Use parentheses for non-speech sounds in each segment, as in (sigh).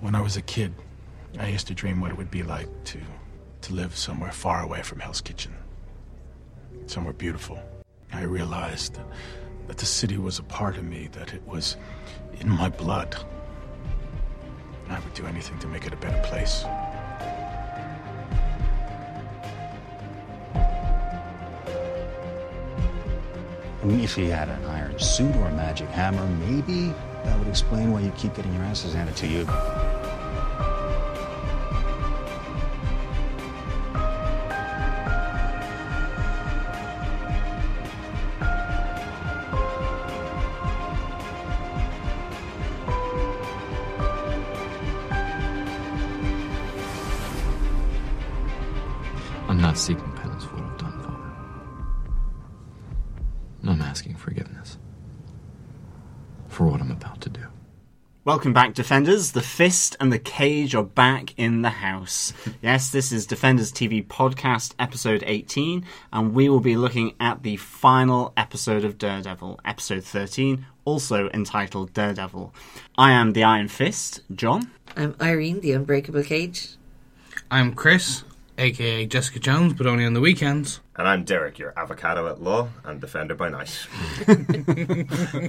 When I was a kid, I used to dream what it would be like to to live somewhere far away from Hell's Kitchen. Somewhere beautiful. I realized that the city was a part of me, that it was in my blood. I would do anything to make it a better place. If he had an iron suit or a magic hammer, maybe that would explain why you keep getting your asses handed to you. Welcome back, Defenders. The Fist and the Cage are back in the house. (laughs) yes, this is Defenders TV Podcast, episode 18, and we will be looking at the final episode of Daredevil, episode 13, also entitled Daredevil. I am the Iron Fist, John. I'm Irene, the Unbreakable Cage. I'm Chris, aka Jessica Jones, but only on the weekends. And I'm Derek, your avocado at law and defender by night. (laughs)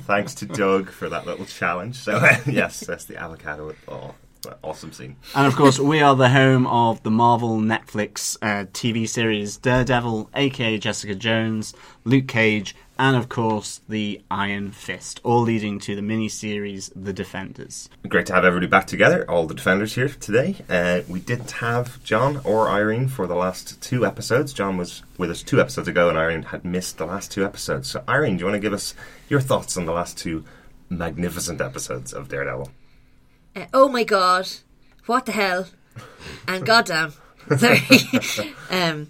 Thanks to Doug for that little challenge. So, (laughs) yes, that's the avocado at law. Awesome scene. And of course, we are the home of the Marvel Netflix uh, TV series Daredevil, aka Jessica Jones, Luke Cage, and of course the Iron Fist, all leading to the miniseries The Defenders. Great to have everybody back together, all the defenders here today. Uh, we didn't have John or Irene for the last two episodes. John was with us two episodes ago, and Irene had missed the last two episodes. So, Irene, do you want to give us your thoughts on the last two magnificent episodes of Daredevil? Uh, oh my god, what the hell? And (laughs) goddamn, sorry. (laughs) um,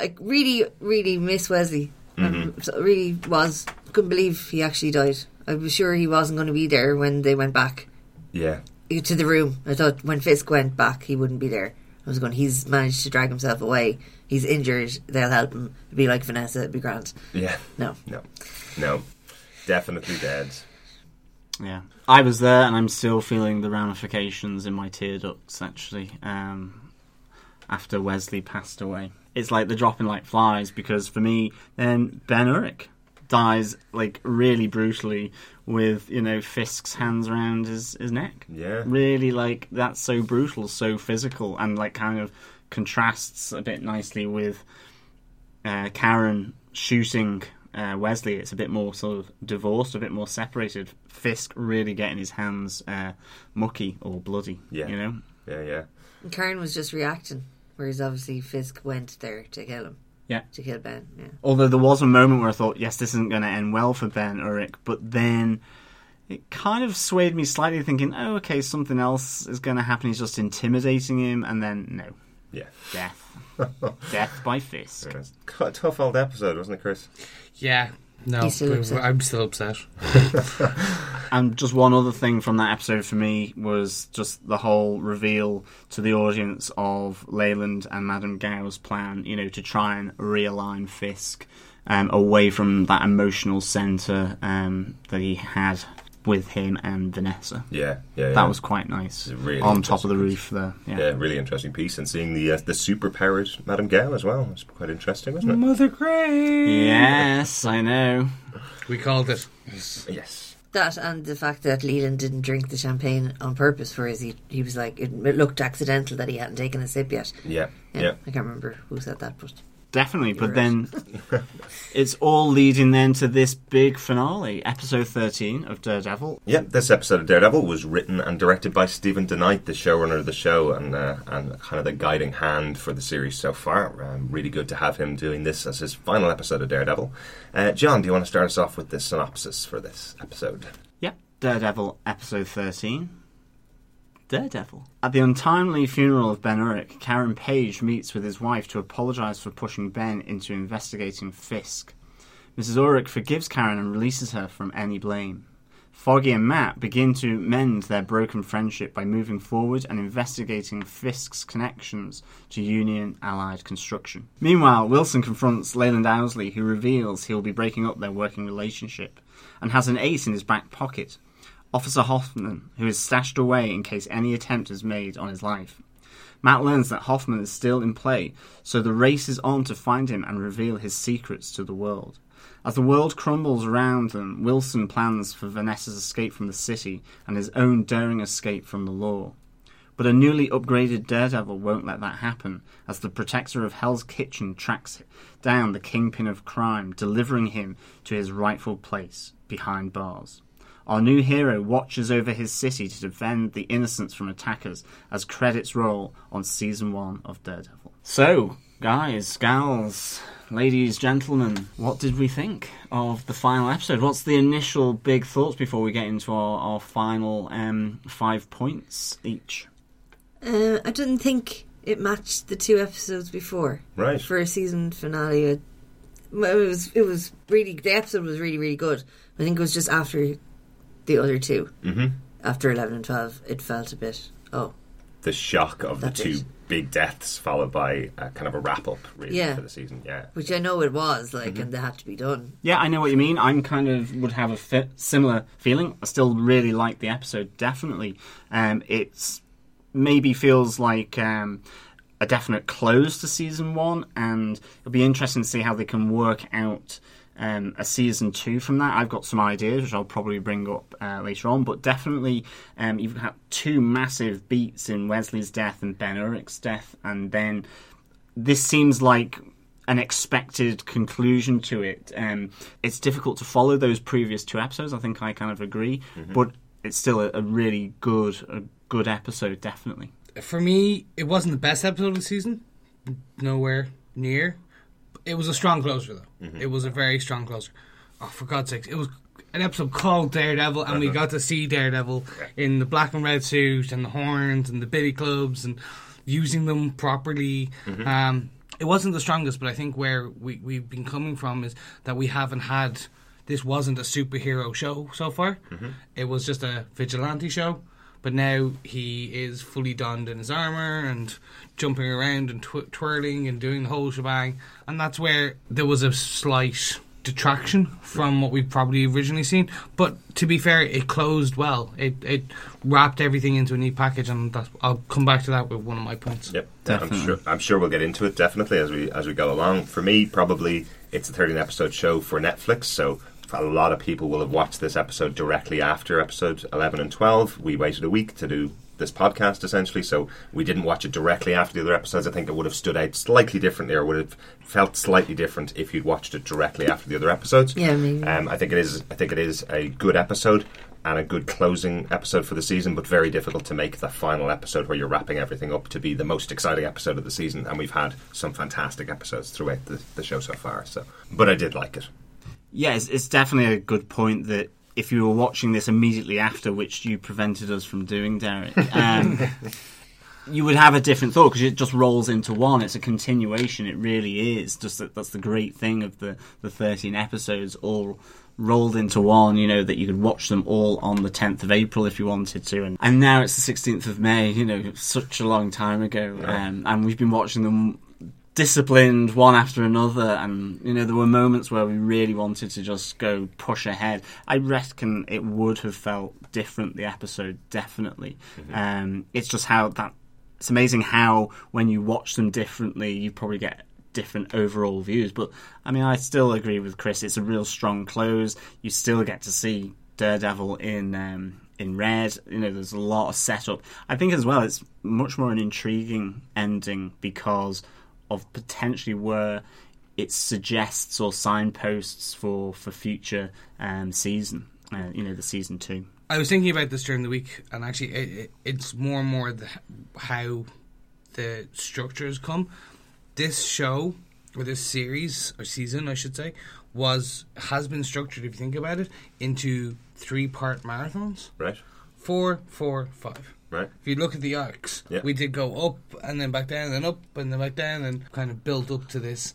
I really, really miss Wesley. Um, so really was couldn't believe he actually died. I was sure he wasn't going to be there when they went back Yeah. to the room. I thought when Fisk went back, he wouldn't be there. I was going. He's managed to drag himself away. He's injured. They'll help him. It'd be like Vanessa. It'd be grand. Yeah. No. No. No. Definitely dead. Yeah, I was there, and I'm still feeling the ramifications in my tear ducts. Actually, um, after Wesley passed away, it's like the dropping like flies. Because for me, then Ben Urich dies like really brutally with you know Fisk's hands around his his neck. Yeah. really like that's so brutal, so physical, and like kind of contrasts a bit nicely with uh, Karen shooting uh, Wesley. It's a bit more sort of divorced, a bit more separated. Fisk really getting his hands uh, mucky or bloody. Yeah. you know. Yeah, yeah. And Karen was just reacting, whereas obviously Fisk went there to kill him. Yeah. To kill Ben. Yeah. Although there was a moment where I thought, yes, this isn't going to end well for Ben Urich, but then it kind of swayed me slightly, thinking, oh, okay, something else is going to happen. He's just intimidating him, and then no, Yeah. death, (laughs) death by Fisk. It's quite a tough old episode, wasn't it, Chris? Yeah, no, He's still upset. I'm still upset. (laughs) And just one other thing from that episode for me was just the whole reveal to the audience of Leland and Madame Gao's plan, you know, to try and realign Fisk um, away from that emotional centre um, that he had with him and Vanessa. Yeah, yeah. yeah. That was quite nice. Really On top of the interesting roof there. Yeah. yeah, really interesting piece, and seeing the uh, the super powered Madame Gao as well was quite interesting, wasn't it? Mother Grey. Yes, I know. We called it. Yes. That and the fact that Leland didn't drink the champagne on purpose, whereas he he was like it, it looked accidental that he hadn't taken a sip yet. Yeah, Yeah, yeah. I can't remember who said that, but Definitely, but then it's all leading then to this big finale, episode 13 of Daredevil. Yep, this episode of Daredevil was written and directed by Steven DeKnight, the showrunner of the show and uh, and kind of the guiding hand for the series so far. Um, really good to have him doing this as his final episode of Daredevil. Uh, John, do you want to start us off with the synopsis for this episode? Yep, Daredevil, episode 13. Daredevil. At the untimely funeral of Ben Urich, Karen Page meets with his wife to apologise for pushing Ben into investigating Fisk. Mrs. Urich forgives Karen and releases her from any blame. Foggy and Matt begin to mend their broken friendship by moving forward and investigating Fisk's connections to Union Allied construction. Meanwhile, Wilson confronts Leland Owsley, who reveals he will be breaking up their working relationship and has an ace in his back pocket. Officer Hoffman, who is stashed away in case any attempt is made on his life. Matt learns that Hoffman is still in play, so the race is on to find him and reveal his secrets to the world. As the world crumbles around them, Wilson plans for Vanessa's escape from the city and his own daring escape from the law. But a newly upgraded Daredevil won't let that happen, as the protector of Hell's Kitchen tracks down the kingpin of crime, delivering him to his rightful place behind bars. Our new hero watches over his city to defend the innocents from attackers as credits roll on season one of Daredevil. So, guys, gals, ladies, gentlemen, what did we think of the final episode? What's the initial big thoughts before we get into our, our final um, five points each? Uh, I didn't think it matched the two episodes before. Right. For a season finale, it, it was it was really the episode was really really good. I think it was just after the other 2 Mhm. After eleven and twelve, it felt a bit. Oh, The shock of the two it. big deaths, followed by a kind of a wrap up, really, Yeah. for the season. Yeah. which I know it was like, Mm-hmm. and they had to be done. Yeah, I know what you mean. I'm kind of would have a fi- similar feeling. I still really like the episode. Definitely, um, it's maybe feels like um, a definite close to season one, and it'll be interesting to see how they can work out um, a season two from that. I've got some ideas which I'll probably bring up uh, later on, but definitely um, you've had two massive beats in Wesley's death and Ben Urich's death, and then this seems like an expected conclusion to it. Um, it's difficult to follow those previous two episodes. I think I kind of agree, but it's still a, a really good, a good episode, definitely. For me, it wasn't the best episode of the season. Nowhere near. It was a strong closer, though. Mm-hmm. It was a very strong closer. Oh, for God's sakes. It was an episode called Daredevil, and we uh-huh. got to see Daredevil in the black and red suit and the horns and the billy clubs and using them properly. Mm-hmm. Um, it wasn't the strongest, but I think where we, we've been coming from is that we haven't had. This wasn't a superhero show so far. Mm-hmm. It was just a vigilante show. But now he is fully donned in his armor and jumping around and tw- twirling and doing the whole shebang. And that's where there was a slight detraction from what we've probably originally seen. But to be fair, it closed well. It it wrapped everything into a neat package, and that's, I'll come back to that with one of my points. Yep, Definitely. I'm sure. I'm sure we'll get into it definitely as we as we go along. For me, probably it's a 13 episode show for Netflix, so a lot of people will have watched this episode directly after episode 11 and 12. We waited a week to do this podcast essentially, so we didn't watch it directly after the other episodes. I think it would have stood out slightly differently, or would have felt slightly different if you'd watched it directly after the other episodes. Yeah, maybe. Um, I think it is. I think it is a good episode and a good closing episode for the season, but very difficult to make the final episode where you're wrapping everything up to be the most exciting episode of the season. And we've had some fantastic episodes throughout the, the show so far. So, but I did like it. Yeah, it's, it's definitely a good point that if you were watching this immediately after, which you prevented us from doing, Derek, um, (laughs) you would have a different thought because it just rolls into one. It's a continuation. It really is. Just that, that's the great thing of the the thirteen episodes all rolled into one. You know that you could watch them all on the tenth of April if you wanted to, and and now it's the sixteenth of May. You know, such a long time ago, um, and we've been watching them disciplined one after another and you know there were moments where we really wanted to just go push ahead. I reckon it would have felt different the episode definitely. Um, it's just how that it's amazing how when you watch them differently you probably get different overall views. But i mean i still agree with chris it's a real strong close. You still get to see daredevil in um, in red. You know there's a lot of setup. I think as well it's much more an intriguing ending because of potentially where it suggests or signposts for for future um, season. Uh, you know, the season two. I was thinking about this during the week, and actually, it, it, it's more and more the, how the structures come. This show or this series or season, I should say, was has been structured. If you think about it, into three part marathons: Right? four, four, five. Right? If you look at the arcs, Yeah. we did go up and then back down, and then up and then back down, and kind of built up to this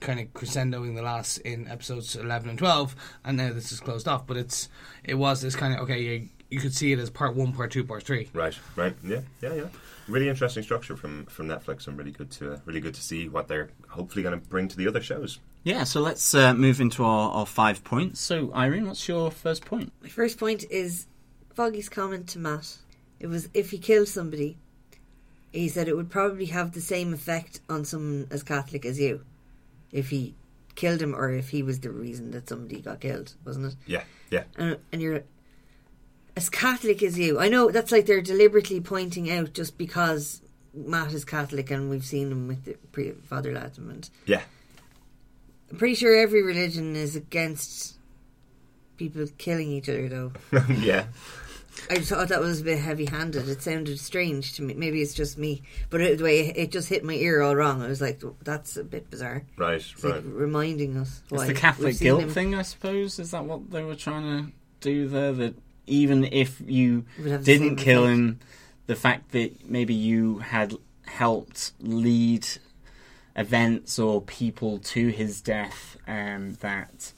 kind of crescendoing the last in episodes eleven and twelve, and now this is closed off. But it's it was this kind of okay, you, you could see it as part one, part two, part three. Right? Right? Yeah, yeah, yeah. Really interesting structure from from Netflix, and really good to uh, really good to see what they're hopefully going to bring to the other shows. Yeah, so let's uh, move into our, our five points. So, Irene, what's your first point? My first point is Foggy's comment to Matt. It was if he killed somebody, he said it would probably have the same effect on someone as Catholic as you, if he killed him or if he was the reason that somebody got killed, wasn't it? Yeah, yeah. And, and you're as Catholic as you. I know that's like they're deliberately pointing out just because Matt is Catholic and we've seen him with the pre- Father Lantom and Yeah. I'm pretty sure every religion is against people killing each other though. (laughs) yeah. I thought that was a bit heavy-handed. It sounded strange to me. Maybe it's just me, but it, the way it just hit my ear all wrong. I was like, "That's a bit bizarre." Right, It's right. like reminding us. It's the Catholic guilt him- thing, I suppose. Is that what they were trying to do there? That even if you It would have the didn't kill effect. him, the fact that maybe you had helped lead events or people to his death, um, that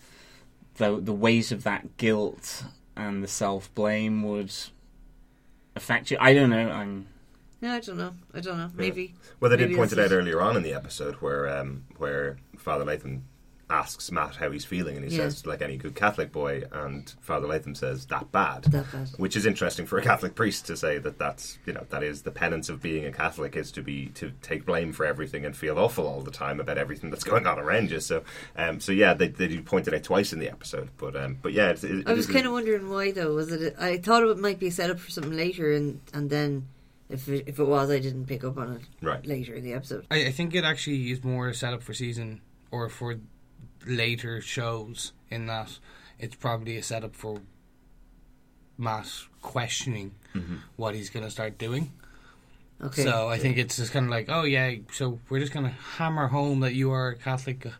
the the weight of that guilt and the self blame would affect you. I don't know. I'm Yeah, I don't know. I don't know. Maybe. Well, they did point it that's out earlier on in the episode where um, where Father Latham asks Matt how he's feeling, and he Yeah. says, like any good Catholic boy, and Father Lantom says, that bad. That bad. Which is interesting for a Catholic priest to say that that's, you know, that is the penance of being a Catholic is to be, to take blame for everything and feel awful all the time about everything that's going on around you. So, um, so yeah, they, they do point it out twice in the episode, but, um, but yeah, it's, it, I was kind of wondering why though. Was it? I thought it might be set up for something later, and and then if it, if it was, I didn't pick up on it Right. later in the episode. I, I think it actually is more set up for season or for later shows in that it's probably a setup for Matt questioning mm-hmm. what he's going to start doing. Okay. So I think it's just kind of like, oh yeah, so we're just going to hammer home that you are a Catholic. Uh,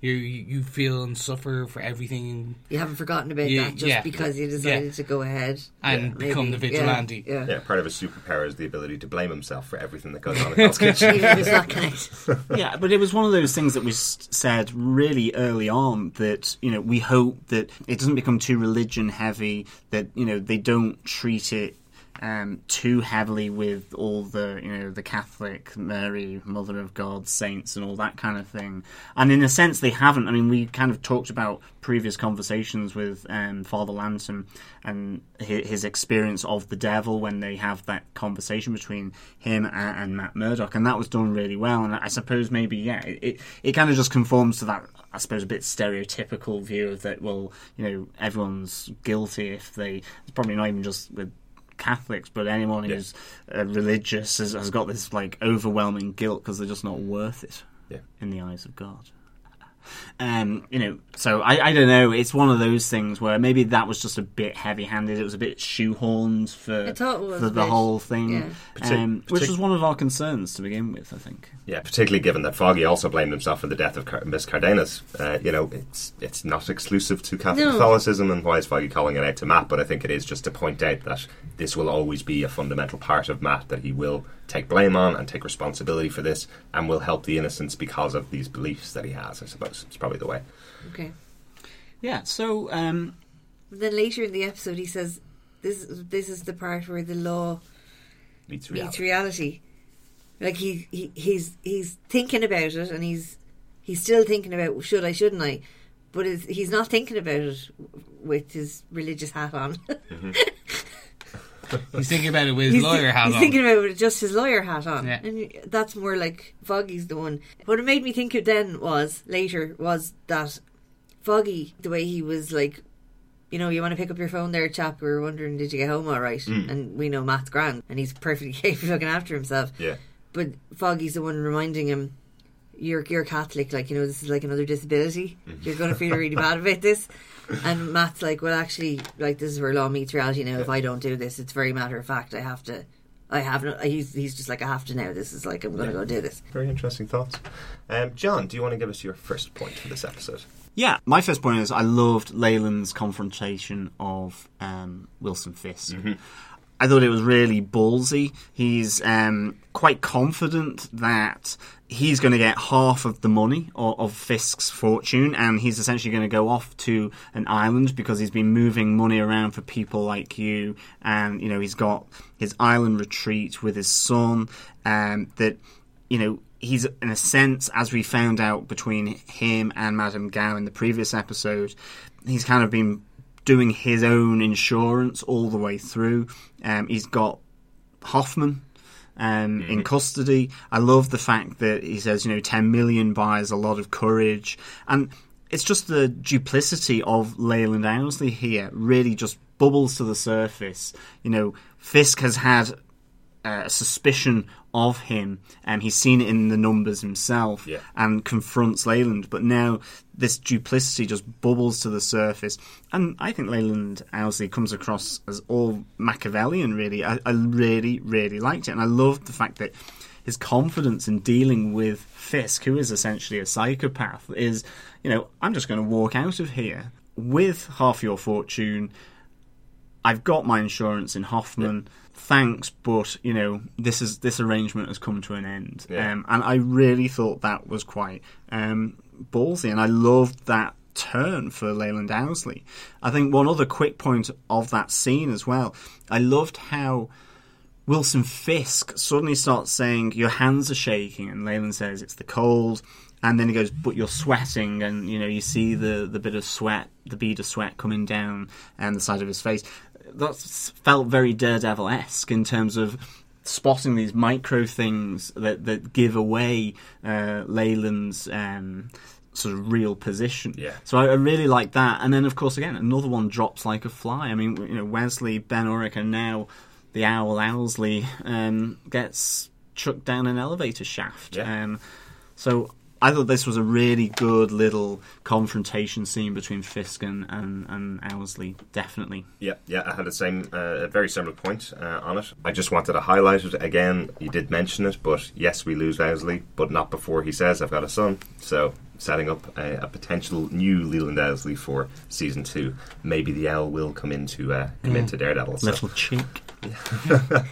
You you feel and suffer for everything you haven't forgotten about Yeah, that just yeah. because you decided Yeah. to go ahead and Maybe. become the Yeah, vigilante. Yeah. Yeah, part of his superpower is the ability to blame himself for everything that goes on in (laughs) Hell's Kitchen. Even if it's not connected. (laughs) yeah, but it was one of those things that we said really early on that you know we hope that it doesn't become too religion heavy. That you know they don't treat it um, too heavily with all the you know the Catholic Mary, Mother of God, saints, and all that kind of thing. And in a sense, they haven't. I mean, we kind of talked about previous conversations with um, Father Lantom and his experience of the devil when they have that conversation between him and, and Matt Murdock, and that was done really well. And I suppose maybe yeah, it it, it kind of just conforms to that. I suppose a bit stereotypical view of that. Well, you know, everyone's guilty if they. It's probably not even just with Catholics, but anyone Yeah. who's uh, religious has, has got this like overwhelming guilt because they're just not worth it Yeah. in the eyes of God. (laughs) Um, you know, so I, I don't know. It's one of those things where maybe that was just a bit heavy-handed. It was a bit shoehorned for I thought it was for the whole thing, yeah. Partic- um, which was one of our concerns to begin with. I think. Yeah, particularly given that Foggy also blamed himself for the death of Car- Miss Cardenas. Uh, you know, it's it's not exclusive to Catholic No. Catholicism, and why is Foggy calling it out to Matt? But I think it is just to point out that this will always be a fundamental part of Matt that he will take blame on and take responsibility for this, and will help the innocents because of these beliefs that he has. I suppose it's probably the way. Okay. Yeah. So um, then later in the episode, he says, "This this is the part where the law Meets meets reality. Reality." Like he, he he's he's thinking about it, and he's he's still thinking about should I, shouldn't I? But it's, he's not thinking about it with his religious hat on. Mm-hmm. (laughs) He's thinking about it with his he's lawyer hat he's on. He's thinking about it with just his lawyer hat on, Yeah. and that's more like Foggy's the one. What it made me think of then was later was that Foggy, the way he was like, you know, you want to pick up your phone there, chap. We were wondering, did you get home all right? Mm. And we know Matt's grand, and he's perfectly (laughs) capable of looking after himself. Yeah. But Foggy's the one reminding him, "You're you're Catholic, like you know, this is like another disability. You're going to feel really bad about this." (laughs) And Matt's like, "Well, actually, like this is where law meets reality. Now, if I don't do this, it's very matter of fact. I have to. I have no. He's he's just like I have to now. This is like I'm going to go do this. Very interesting thoughts. Um, John, do you want to give us your first point for this episode? Yeah, my first point is I loved Leland's confrontation of um, Wilson Fisk. I thought it was really ballsy. He's um, quite confident that he's going to get half of the money of, Fisk's fortune, and he's essentially going to go off to an island because he's been moving money around for people like you, and you know he's got his island retreat with his son. Um, that you know he's in a sense, as we found out between him and Madame Gao in the previous episode, he's kind of been doing his own insurance all the way through. Um, he's got Hoffman um, in custody. I love the fact that he says, you know, 10 million buys a lot of courage. And it's just the duplicity of Leland Owsley here really just bubbles to the surface. You know, Fisk has had uh, a suspicion of him, and he's seen it in the numbers himself, Yeah. and confronts Leland. But now this duplicity just bubbles to the surface, and I think Leland Owsley comes across as all Machiavellian. Really, I, I really, really liked it, and I loved the fact that his confidence in dealing with Fisk, who is essentially a psychopath, is you know I'm just going to walk out of here with half your fortune. I've got my insurance in Hoffman. Thanks, but you know this is this arrangement has come to an end, Yeah. um, and I really thought that was quite um, ballsy, and I loved that turn for Leland Owsley. I think one other quick point of that scene as well. I loved how Wilson Fisk suddenly starts saying, Your hands are shaking, and Leland says, It's the cold. And then he goes, But you're sweating, and you know, you see the, the bit of sweat, the bead of sweat coming down and the side of his face. That felt very Daredevil esque in terms of spotting these micro things that, that give away uh, Leland's um, sort of real position. Yeah. So I, I really like that. And then, of course, again, another one drops like a fly. I mean, you know, Wesley, Ben Urich, and now the Owl Owlsley um, gets chucked down an elevator shaft. Yeah. Um, so I thought this was a really good little confrontation scene between Fisk and, and, and Owlsley, definitely. Yeah, yeah, I had the same, uh, a very similar point uh, on it. I just wanted to highlight it again. You did mention it, but yes, we lose Owsley, but not before he says, "I've got a son." So, setting up a, a potential new Leland Owsley for season two. Maybe the owl will come into uh, come into Daredevil. So. Little cheek. (laughs) (laughs)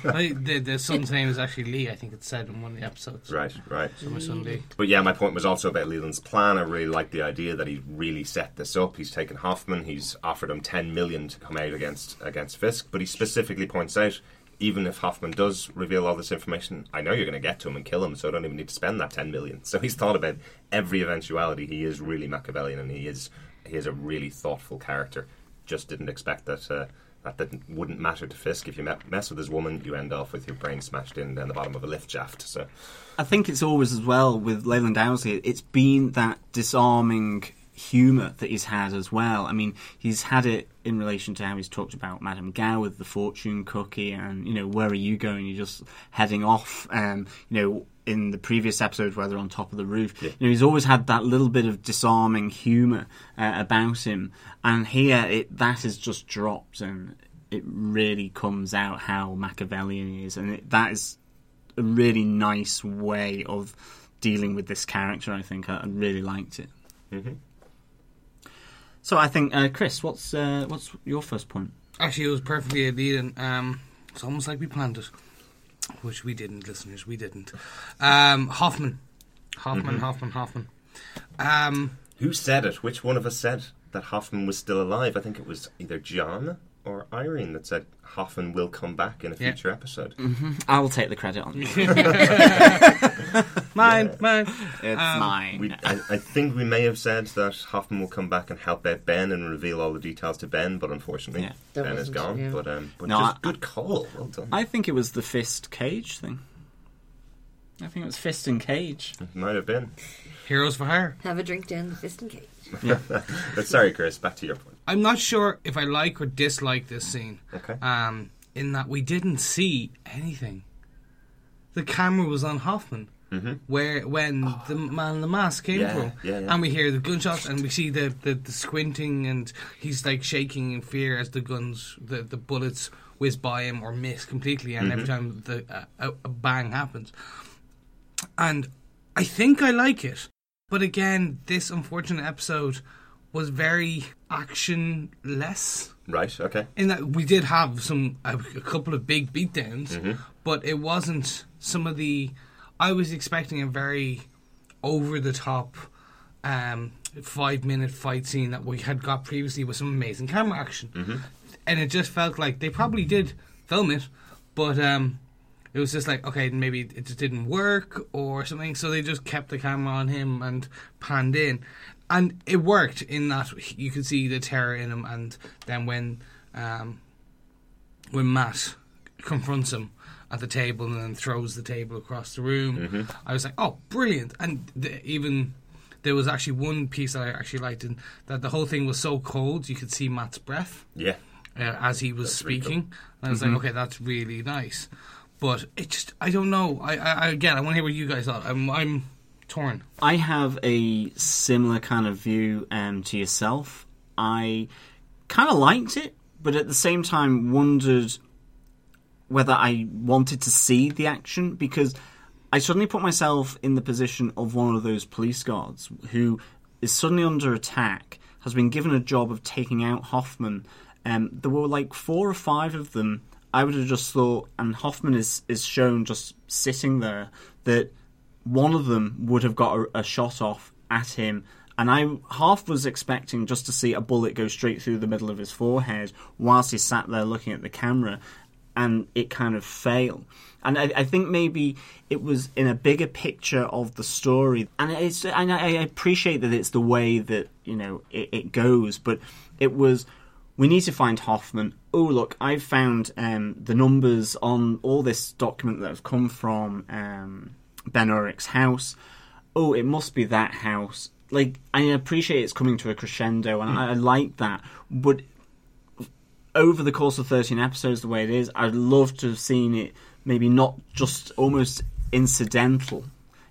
I, the, the son's name is actually Lee. I think it's said in one of the episodes. Right, right. So my son But yeah, my point was also about Leland's plan. I really like the idea that he really set this up. He's taken Hoffman. He's offered him ten million to come out against against Fisk. But he specifically points out, even if Hoffman does reveal all this information, I know you're going to get to him and kill him, so I don't even need to spend that ten million. (laughs) So he's thought about every eventuality. He is really Machiavellian, and he is he is a really thoughtful character. Just didn't expect that. Uh, that didn't, wouldn't matter to Fisk. If you me- mess with his woman, you end off with your brain smashed in down the bottom of a lift shaft. So, I think it's always as well with Leland Owsley. It's been that disarming humour that he's had as well. I mean, he's had it in relation to how he's talked about Madame Gao with the fortune cookie, and you know, where are you going? You're just heading off. Um, you know, in the previous episode where they're on top of the roof, you know, he's always had that little bit of disarming humour uh, about him, and here it that is just dropped and. It really comes out how Machiavellian he is, and it, that is a really nice way of dealing with this character. I think I, I really liked it. So I think, uh, Chris, what's uh, what's your first point? Actually, it was perfectly leading. Um, it's almost like we planned it, which we didn't, listeners. We didn't. Um, Hoffman, Hoffman, Hoffman, Hoffman. Um, Who said it? Which one of us said that Hoffman was still alive? I think it was either John or Irene that said Hoffman will come back in a Yeah. future episode. I will take the credit on that. (laughs) (laughs) mine, mine. It's mine. We, I, I think we may have said that Hoffman will come back and help out Ben and reveal all the details to Ben, but unfortunately Yeah. That Ben is wasn't- gone. yeah. But um, but No, just I- good call. Well done. I think it was the fist cage thing. I think it was fist and cage. It might have been. Heroes for hire. Have a drink down the fist and cage. (laughs) But sorry, Chris. Back to your point. I'm not sure if I like or dislike this scene. Okay. Um, in that we didn't see anything. The camera was on Hoffman. Where when the man in the mask came Yeah, from, yeah, yeah. and we hear the gunshots, and we see the, the, the squinting, and he's like shaking in fear as the guns, the, the bullets whiz by him or miss completely, and every time the uh, a bang happens, and I think I like it, but again, this unfortunate episode was very action less Right. Okay. in that we did have some a, a couple of big beatdowns, but it wasn't some of the. I was expecting a very over the top um, five minute fight scene that we had got previously with some amazing camera action, and it just felt like they probably did film it, but um, it was just like okay, maybe it just didn't work or something. So they just kept the camera on him and panned in, and it worked in that you could see the terror in him, and then when um, when Matt confronts him at the table and then throws the table across the room, I was like, oh, brilliant! And the, even there was actually one piece that I actually liked in that the whole thing was so cold you could see Matt's breath Yeah. uh, as he was That's really speaking. And I was like, okay, that's really nice. But it just, I don't know. I, I, I again, I want to hear what you guys thought. I'm, I'm torn. I have a similar kind of view um, to yourself. I kind of liked it, but at the same time wondered whether I wanted to see the action because I suddenly put myself in the position of one of those police guards who is suddenly under attack, has been given a job of taking out Hoffman. Um, there were like four or five of them. I would have just thought, and Hoffman is, is shown just sitting there, that one of them would have got a, a shot off at him. And I half was expecting just to see a bullet go straight through the middle of his forehead whilst he sat there looking at the camera, and it kind of failed. And I, I think maybe it was in a bigger picture of the story, and it's and I, appreciate that it's the way that you know it, it goes, but it was we need to find Hoffman. Oh, look, I've found um, the numbers on all this document that have come from um, Ben Urich's house. Oh, it must be that house. Like, I appreciate it's coming to a crescendo, and hmm. I, I like that. But over the course of 13 episodes, the way it is, I'd love to have seen it maybe not just almost incidental.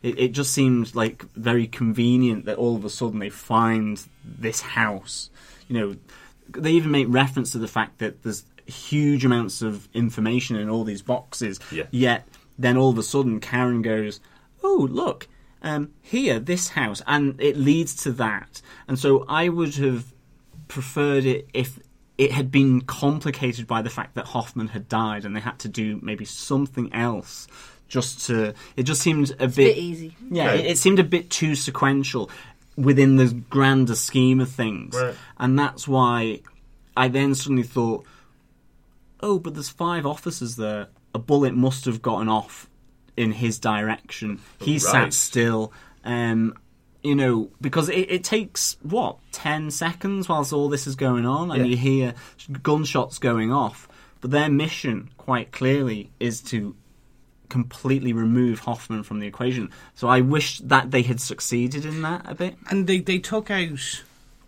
It, it just seems like very convenient that all of a sudden they find this house. You know, they even make reference to the fact that there's huge amounts of information in all these boxes. Yeah. Yet then all of a sudden Karen goes, "Oh, look, um, here, this house," and it leads to that. And so I would have preferred it if it had been complicated by the fact that Hoffman had died and they had to do maybe something else just to. It just seemed a bit, bit easy. Yeah, Right. it, it seemed a bit too sequential within the grander scheme of things, Right. and that's why I then suddenly thought, oh, but there's five officers there. A bullet must have gotten off in his direction. He Right. sat still. Um, you know, because it, it takes what ten seconds whilst all this is going on, and Yeah. you hear gunshots going off. But their mission, quite clearly, is to completely remove Hoffman from the equation. So I wish that they had succeeded in that a bit. And they, they took out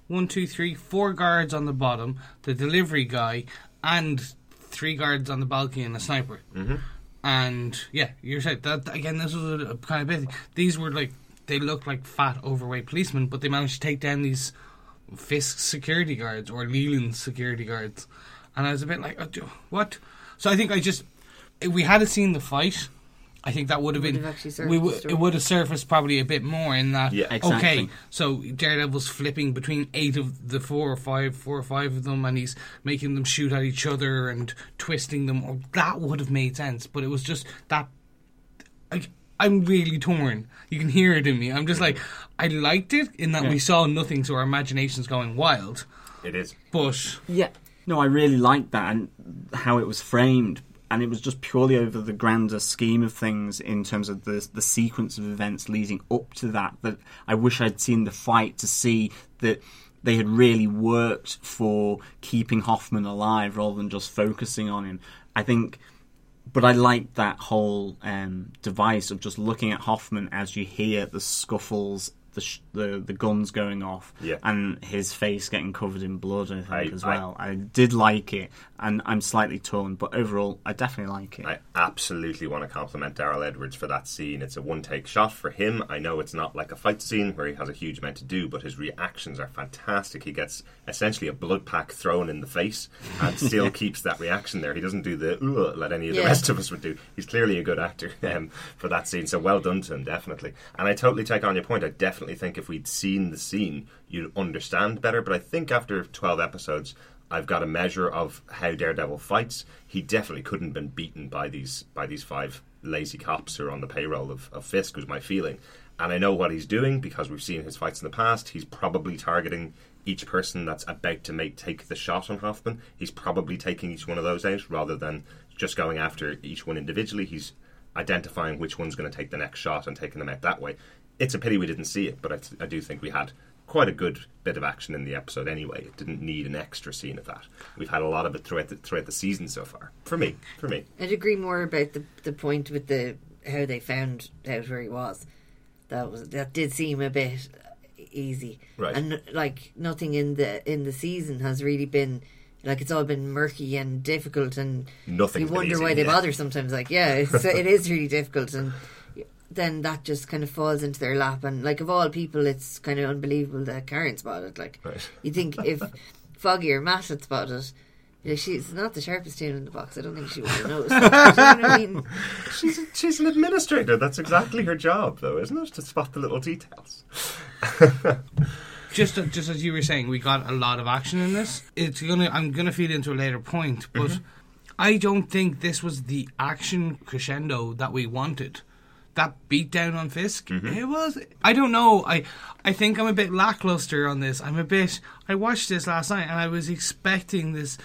one, two, three, four guards on the bottom, the delivery guy, and three guards on the balcony and a sniper. Mm-hmm. And yeah, you're saying that again. This was a, a kind of bit. These were like they looked like fat, overweight policemen, but they managed to take down these Fisk security guards or Leland security guards. And I was a bit like, oh, what? So I think I just we had seen the fight. I think that would have been have actually we surfaced w- it would have surfaced probably a bit more in that Yeah. Exactly. okay so Daredevil's flipping between eight of the four or five, four or five of them, and he's making them shoot at each other and twisting them. Or that would have made sense, but it was just that. I, I'm really torn. You can hear it in me. I'm just like, I liked it in that we saw nothing, so our imagination's going wild. It is. But Yeah. No, I really liked that and how it was framed. And it was just purely over the grander scheme of things in terms of the the sequence of events leading up to that. That I wish I'd seen the fight to see that they had really worked for keeping Hoffman alive rather than just focusing on him. I think but I liked that whole um, device of just looking at Hoffman as you hear the scuffles, the sh- the, the guns going off, Yeah. and his face getting covered in blood. I think I- as well. I, did like it, and I'm slightly torn, but overall, I definitely like it. I absolutely want to compliment Daryl Edwards for that scene. It's a one take shot for him. I know it's not like a fight scene where he has a huge amount to do, but his reactions are fantastic. He gets essentially a blood pack thrown in the face and (laughs) still keeps that reaction there. He doesn't do the "Ugh," like any of the Yeah. rest of us would do. He's clearly a good actor (laughs) um, for that scene, so well done to him, definitely. And I totally take on your point. I definitely think if we'd seen the scene, you'd understand better. But I think after 12 episodes, I've got a measure of how Daredevil fights. He definitely couldn't have been beaten by these by these five lazy cops who are on the payroll of, of Fisk, was my feeling. And I know what he's doing because we've seen his fights in the past. He's probably targeting each person that's about to make take the shot on Hoffman. He's probably taking each one of those out rather than just going after each one individually. He's identifying which one's going to take the next shot and taking them out that way. It's a pity we didn't see it, but I, I do think we had quite a good bit of action in the episode anyway. It didn't need an extra scene of that. We've had a lot of it throughout the, throughout the season so far. For me, for me, I'd agree more about the the point with the how they found out where he was. That was that did seem a bit easy, Right. And like nothing in the in the season has really been like it's all been murky and difficult, and Nothing's you wonder easy, why they yeah. bother sometimes. Like yeah, it's, (laughs) it is really difficult, and then that just kind of falls into their lap. And like of all people, it's kind of unbelievable that Karen spotted. Like Right. you think (laughs) if Foggy or Matt had spotted. Yeah, she's not the sharpest tune in the box. I don't think she would have noticed. You know what I mean? (laughs) she's she's an administrator. That's exactly her job, though, isn't it? To spot the little details. just just as you were saying, we got a lot of action in this. It's gonna. I'm gonna feed into a later point, but Mm-hmm. I don't think this was the action crescendo that we wanted. That beat down on Fisk, Mm-hmm. it was. I don't know. I I think I'm a bit lackluster on this. I'm a bit. I watched this last night and I was expecting this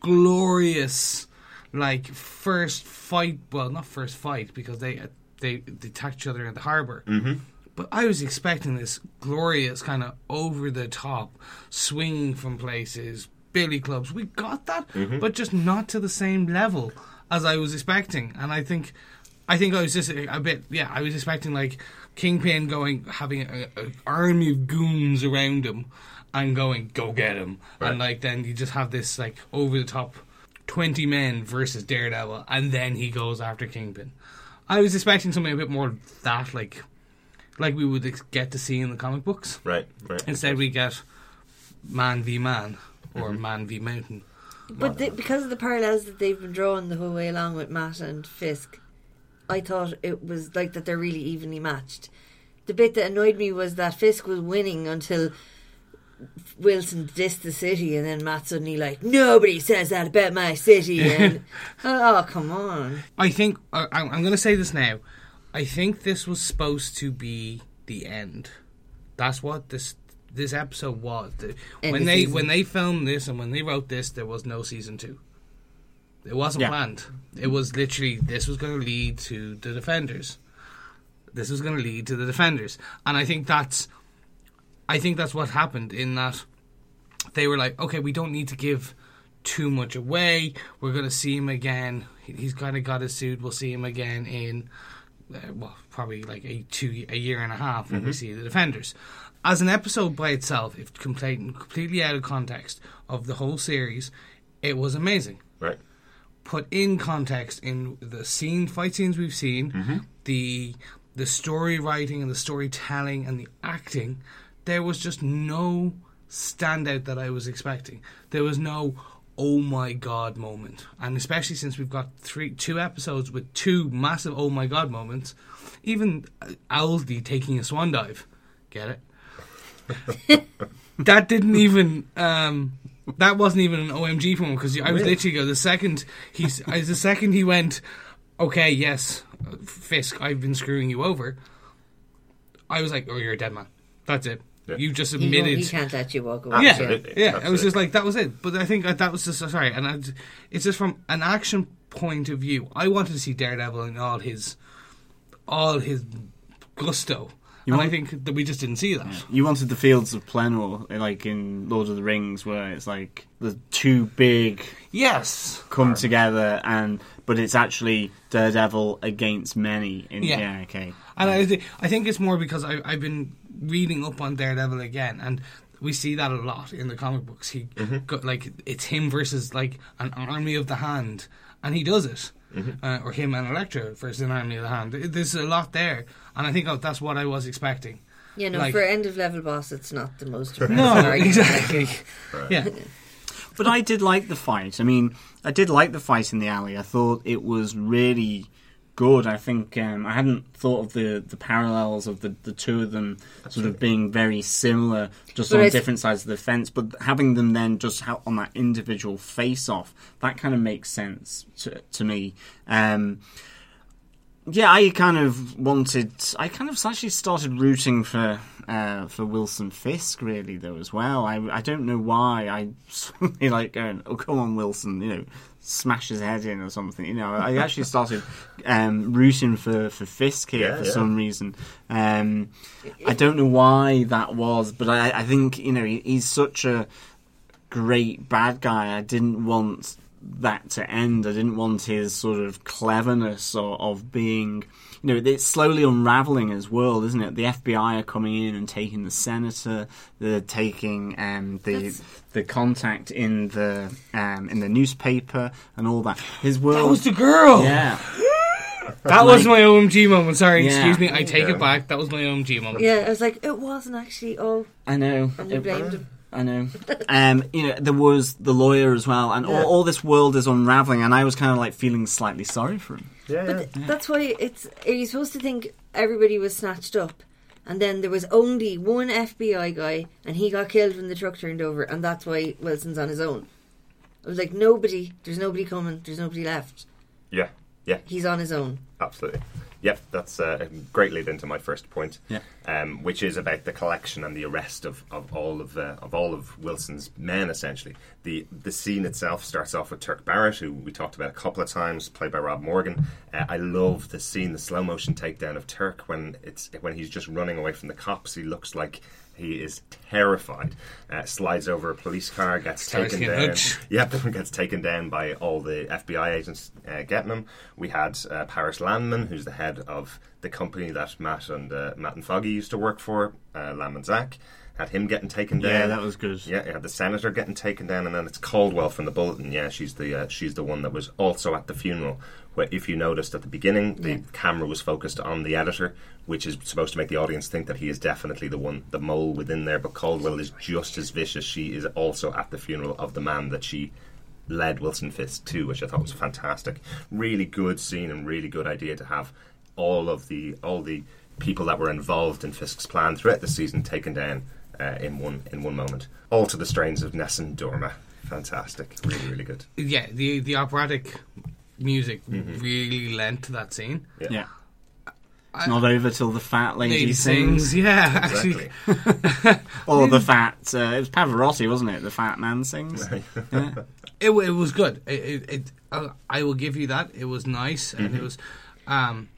glorious, like first fight. Well, not first fight because they they, they attacked each other in the harbor. Mm-hmm. But I was expecting this glorious kind of over the top swinging from places, billy clubs. We got that, but just not to the same level as I was expecting. And I think, I think I was just a, a bit, yeah, I was expecting like Kingpin going, having an army of goons around him and going, go get him. And like then you just have this like over the top 20 men versus Daredevil, and then he goes after Kingpin. I was expecting something a bit more that like like we would get to see in the comic books. Right, right. Instead, we get man v man or mm-hmm. man v mountain. But the, because of the parallels that they've been drawing the whole way along with Matt and Fisk, I thought it was like that they're really evenly matched. The bit that annoyed me was that Fisk was winning until Wilson dissed the city, and then Matt suddenly like nobody says that about my city, (laughs) and oh come on, I think I, I'm I'm going to say this now. I think this was supposed to be the end. That's what this this episode was. The- when they season. when they filmed this and when they wrote this, there was no season two. It wasn't Yeah. planned. It was literally this was going to lead to the defenders. This was going to lead to the defenders, and I think that's, I think that's what happened in that they were like, okay, we don't need to give too much away. We're going to see him again. He's kind of got his suit. We'll see him again in, uh, well, probably like a two, a year and a half when we see the defenders. As an episode by itself, if complete, completely out of context of the whole series, it was amazing Right. Put in context in the scene fight scenes we've seen, the the story writing and the storytelling and the acting, there was just no standout that I was expecting. There was no oh my god moment. And especially since we've got three two episodes with two massive oh my god moments, even uh, Owlsby taking a swan dive. Get it? (laughs) that didn't even um that wasn't even an OMG moment because I was literally go the second he's as the second he went okay yes uh, Fisk I've been screwing you over I was like oh you're a dead man that's it Yeah. you just he, won't- admitted he can't let you walk away. yeah, Absolutely, yeah. I was just like that was it. But I think that was just sorry, and I, it's just from an action point of view. I wanted to see Daredevil in all his, all his gusto, and I think that we just didn't see that. You wanted the fields of Pelennor, like in Lord of the Rings, where it's like the two big Yes, come together, and but it's actually Daredevil against many. In, Yeah. yeah. okay. and I, thi- I think it's more because I, I've been reading up on Daredevil again, and we see that a lot in the comic books. He got like it's him versus like an army of the hand, and he does it. Uh, or him and Elektra versus an army of the hand. There's a lot there, and I think oh, that's what I was expecting. You know, Like- for end of level boss, it's not the most No, argument. exactly. (laughs) Yeah, (laughs) But I did like the fight. I mean, I did like the fight in the alley. I thought it was really good. I think um, I hadn't thought of the, the parallels of the, the two of them sort of being very similar, just But on I- different sides of the fence. But having them then just ha- on that individual face off, that kind of makes sense to, to me. Um, Yeah, I kind of wanted. I kind of actually started rooting for uh, for Wilson Fisk, really, though as well. I I don't know why. I (laughs) suddenly like going, "Oh, come on, Wilson!" You know, smash his head in or something. You know, I actually started um, rooting for for Fisk here Yeah, for yeah. some reason. Um, I don't know why that was, but I, I think you know he, he's such a great bad guy. I didn't want that to end. I didn't want his sort of cleverness of, of being, you know, it's slowly unraveling his world, isn't it? The FBI are coming in and taking the senator. They're taking um, the That's- the contact in the um, in the newspaper and all that. His world. That was the girl. yeah. (laughs) That was my OMG moment. Sorry, Yeah. excuse me. I take Yeah. it back. That was my OMG moment. Yeah, I was like, it wasn't actually. Oh, I know. and we It- blamed him. I know. Um, you know, there was the lawyer as well, and Yeah. all, all this world is unraveling, and I was kind of like feeling slightly sorry for him. Yeah, But th- that's why it's. you're you supposed to think everybody was snatched up, and then there was only one FBI guy, and he got killed when the truck turned over, and that's why Wilson's on his own. I was like, nobody. There's nobody coming. There's nobody left. yeah, yeah. He's on his own. Absolutely. Yep, that's uh, great lead into my first point, Yeah. um, which is about the collection and the arrest of, of all of uh, of all of Wilson's men. Essentially, the the scene itself starts off with Turk Barrett, who we talked about a couple of times, played by Rob Morgan. Uh, I love the scene, the slow motion takedown of Turk when it's when he's just running away from the cops. He looks like he is terrified. Uh, slides over a police car, gets taken down. (laughs) Yep, (laughs) gets taken down by all the FBI agents uh, getting him. We had uh, Paris Landman, who's the head of the company that Matt and uh, Matt and Foggy used to work for, uh, Landman Zach. Had him getting taken down. Yeah, that was good. Yeah, yeah, the senator getting taken down, and then it's Caldwell from the bulletin. Yeah, she's the uh, she's the one that was also at the funeral. Where, if you noticed at the beginning, the Yeah. camera was focused on the editor, which is supposed to make the audience think that he is definitely the one, the mole within there. But Caldwell is just as vicious. She is also at the funeral of the man that she led Wilson Fisk to, which I thought was fantastic. Really good scene and really good idea to have all of the all the people that were involved in Fisk's plan throughout the season taken down uh, in one in one moment. All to the strains of Nessun Dorma. Fantastic. Really, really good. Yeah, the the operatic music Mm-hmm. really lent to that scene. Yeah. It's not over till the fat lady, Lady sings. sings, yeah, Exactly. actually, (laughs) Or the fat. Uh, it was Pavarotti, wasn't it? The fat man sings. Yeah. (laughs) it, it was good. It, it, it uh, I will give you that. It was nice, and Mm-hmm. it was, um,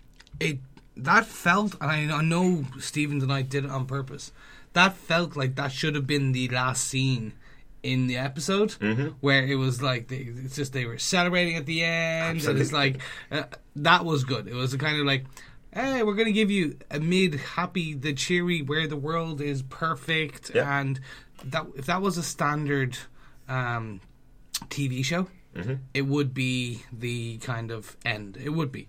it that felt, and I, I know Steven DeKnight did it on purpose. That felt like that should have been the last scene in the episode, Mm-hmm. where it was like they, it's just they were celebrating at the end, and it's like uh, that was good. It was a kind of like. Hey, we're going to give you a mid happy, the cheery, where the world is perfect, Yeah. and that if that was a standard um, TV show, Mm-hmm. it would be the kind of end. It would be.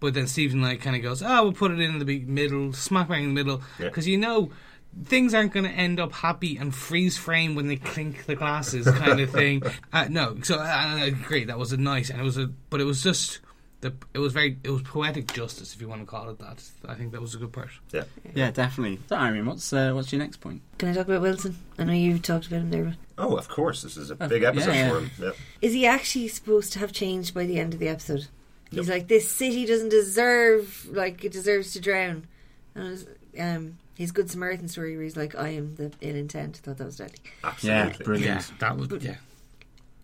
But then Steven DeKnight kind of goes, oh, we'll put it in the middle, smack bang in the middle. Yeah. Because you know, things aren't going to end up happy and freeze frame when they clink the glasses kind of thing. (laughs) Uh, no, so I, I agree. That was a nice, and it was a, but it was just, the, it was very, it was poetic justice, if you want to call it that. I think that was a good part. Yeah. yeah, definitely. So, Irene, what's, uh, what's your next point? Can I talk about Wilson? I know you talked about him there. But Oh, of course. This is a big episode yeah, yeah. for him. Yeah. is he actually supposed to have changed by the end of the episode? He's like, this city doesn't deserve, like, it deserves to drown. And was, um, his Good Samaritan story where he's like, I am the ill intent. I thought that was deadly. Absolutely. Yeah, brilliant. Yeah, that was, yeah.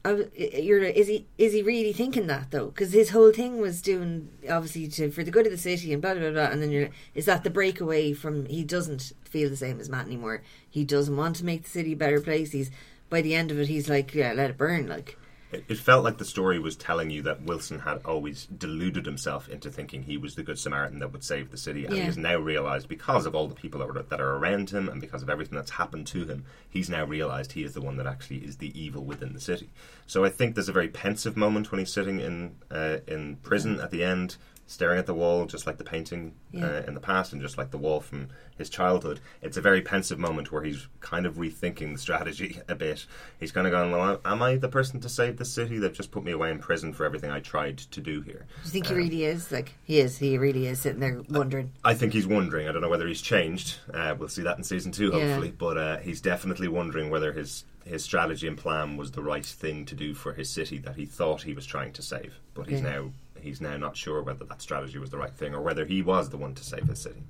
I was, you're, is he is he really thinking that though? Because his whole thing was doing obviously to for the good of the city and blah blah blah. And then you're is that the breakaway from he doesn't feel the same as Matt anymore. He doesn't want to make the city a better place. He's by the end of it, he's like, yeah, let it burn. Like It, it felt like the story was telling you that Wilson had always deluded himself into thinking he was the good Samaritan that would save the city, and he has now realized because of all the people that are, that are around him and because of everything that's happened to him, he's now realized he is the one that actually is the evil within the city. So I think there's a very pensive moment when he's sitting in uh, in prison at the end. Staring at the wall, just like the painting Yeah. uh, in the past, and just like the wall from his childhood, it's a very pensive moment where he's kind of rethinking the strategy (laughs) a bit. He's kind of going, "Well, am I the person to save the city? They've just put me away in prison for everything I tried to do here." do you think he really is? Like he is. He really is sitting there wondering. I think he's wondering. I don't know whether he's changed. Uh, we'll see that in season two, Yeah. hopefully. But uh, he's definitely wondering whether his his strategy and plan was the right thing to do for his city that he thought he was trying to save. But he's Yeah. now he's now not sure whether that strategy was the right thing or whether he was the one to save his city.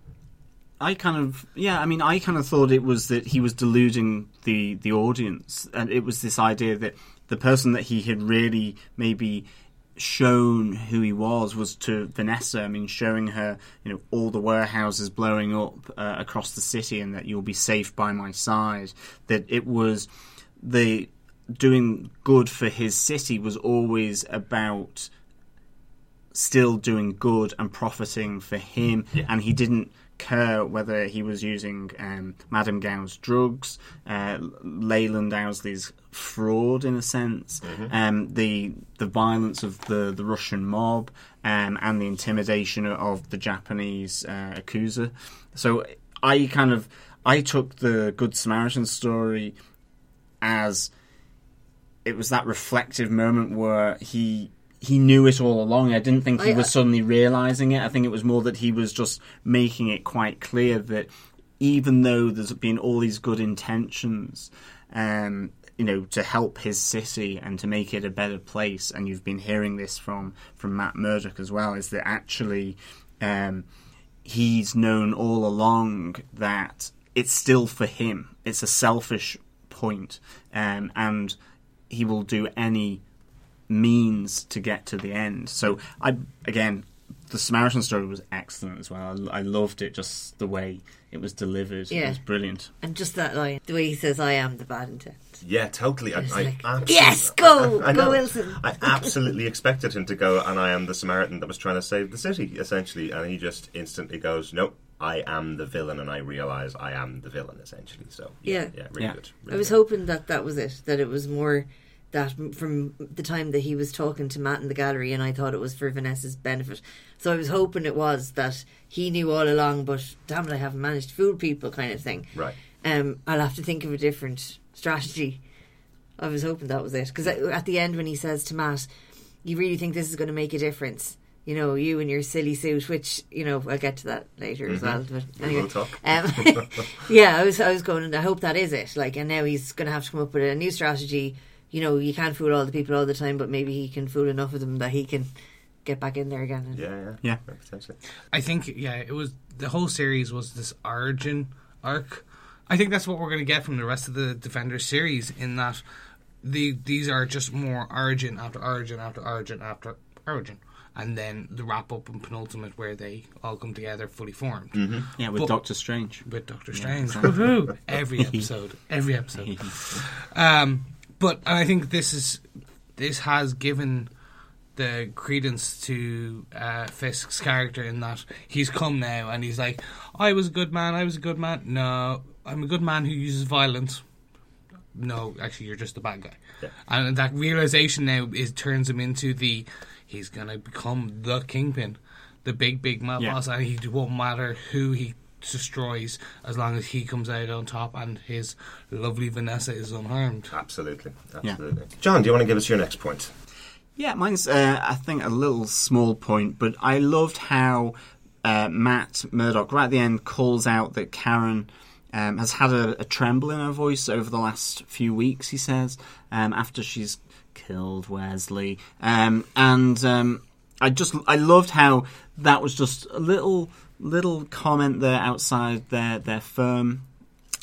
I kind of yeah, I mean, I kind of thought it was that he was deluding the the audience, and it was this idea that the person that he had really maybe shown who he was was to Vanessa. I mean, showing her, you know, all the warehouses blowing up uh, across the city, and that you'll be safe by my side. That it was the doing good for his city was always about still doing good and profiting for him, and he didn't care whether he was using um, Madame Gao's drugs, uh, Leland Owsley's fraud in a sense, um, the the violence of the, the Russian mob, um, and the intimidation of the Japanese uh, Yakuza. So I kind of I took the Good Samaritan story as it was that reflective moment where he he knew it all along. I didn't think he I- was suddenly realizing it. I think it was more that he was just making it quite clear that even though there's been all these good intentions, um, you know, to help his city and to make it a better place, and you've been hearing this from from Matt Murdock as well, is that actually um, he's known all along that it's still for him. It's a selfish point, um, and he will do any means to get to the end. So I again, the Samaritan story was excellent as well. I, I loved it just the way it was delivered. It was brilliant. And just that line, the way he says, "I am the bad intent." Yeah, totally. I, I like, absolutely, yes, go, I go. Wilson. I absolutely expected him to go, and I am the Samaritan that was trying to save the city, essentially. And he just instantly goes, "Nope, I am the villain," and I realize I am the villain, essentially. So yeah, Yeah. yeah, really Yeah. good. really I was good. hoping that that was it. That it was more that from the time that he was talking to Matt in the gallery, and I thought it was for Vanessa's benefit. So I was hoping it was that he knew all along, but damn it, I haven't managed to fool people, kind of thing. right. Um, I'll have to think of a different strategy. I was hoping that was it because at the end when he says to Matt, "You really think this is going to make a difference?" You know, you and your silly suit, which you know I'll get to that later as well. But Mm-hmm. We anyway, talk. um, (laughs) (laughs) yeah, I was I was going. I hope that is it. Like, and now he's going to have to come up with a new strategy. You know, you can't fool all the people all the time, but maybe he can fool enough of them that he can get back in there again. And, Yeah, yeah, Yeah. potentially. I think yeah, it was the whole series was this origin arc. I think that's what we're going to get from the rest of the Defender series. In that, the these are just more origin after origin after origin after origin, and then the wrap up and penultimate where they all come together fully formed Yeah, with But- Doctor Strange. with Doctor Strange. (laughs) Woohoo! Every episode, every episode. (laughs) Um, but I think this is this has given the credence to uh, Fisk's character in that he's come now and he's like, I was a good man, I was a good man. No, I'm a good man who uses violence. No, actually, you're just a bad guy. Yeah. And that realization now is turns him into the he's gonna become the kingpin, the big big mob Yeah. boss, and he won't matter who he destroys as long as he comes out on top and his lovely Vanessa is unharmed. Absolutely, Yeah. absolutely. John, do you want to give us your next point? Yeah, mine's uh, I think a little small point, but I loved how uh, Matt Murdock right at the end calls out that Karen um, has had a, a tremble in her voice over the last few weeks. He says um, after she's killed Wesley, um, and um, I just I loved how that was just a little little comment there outside their their firm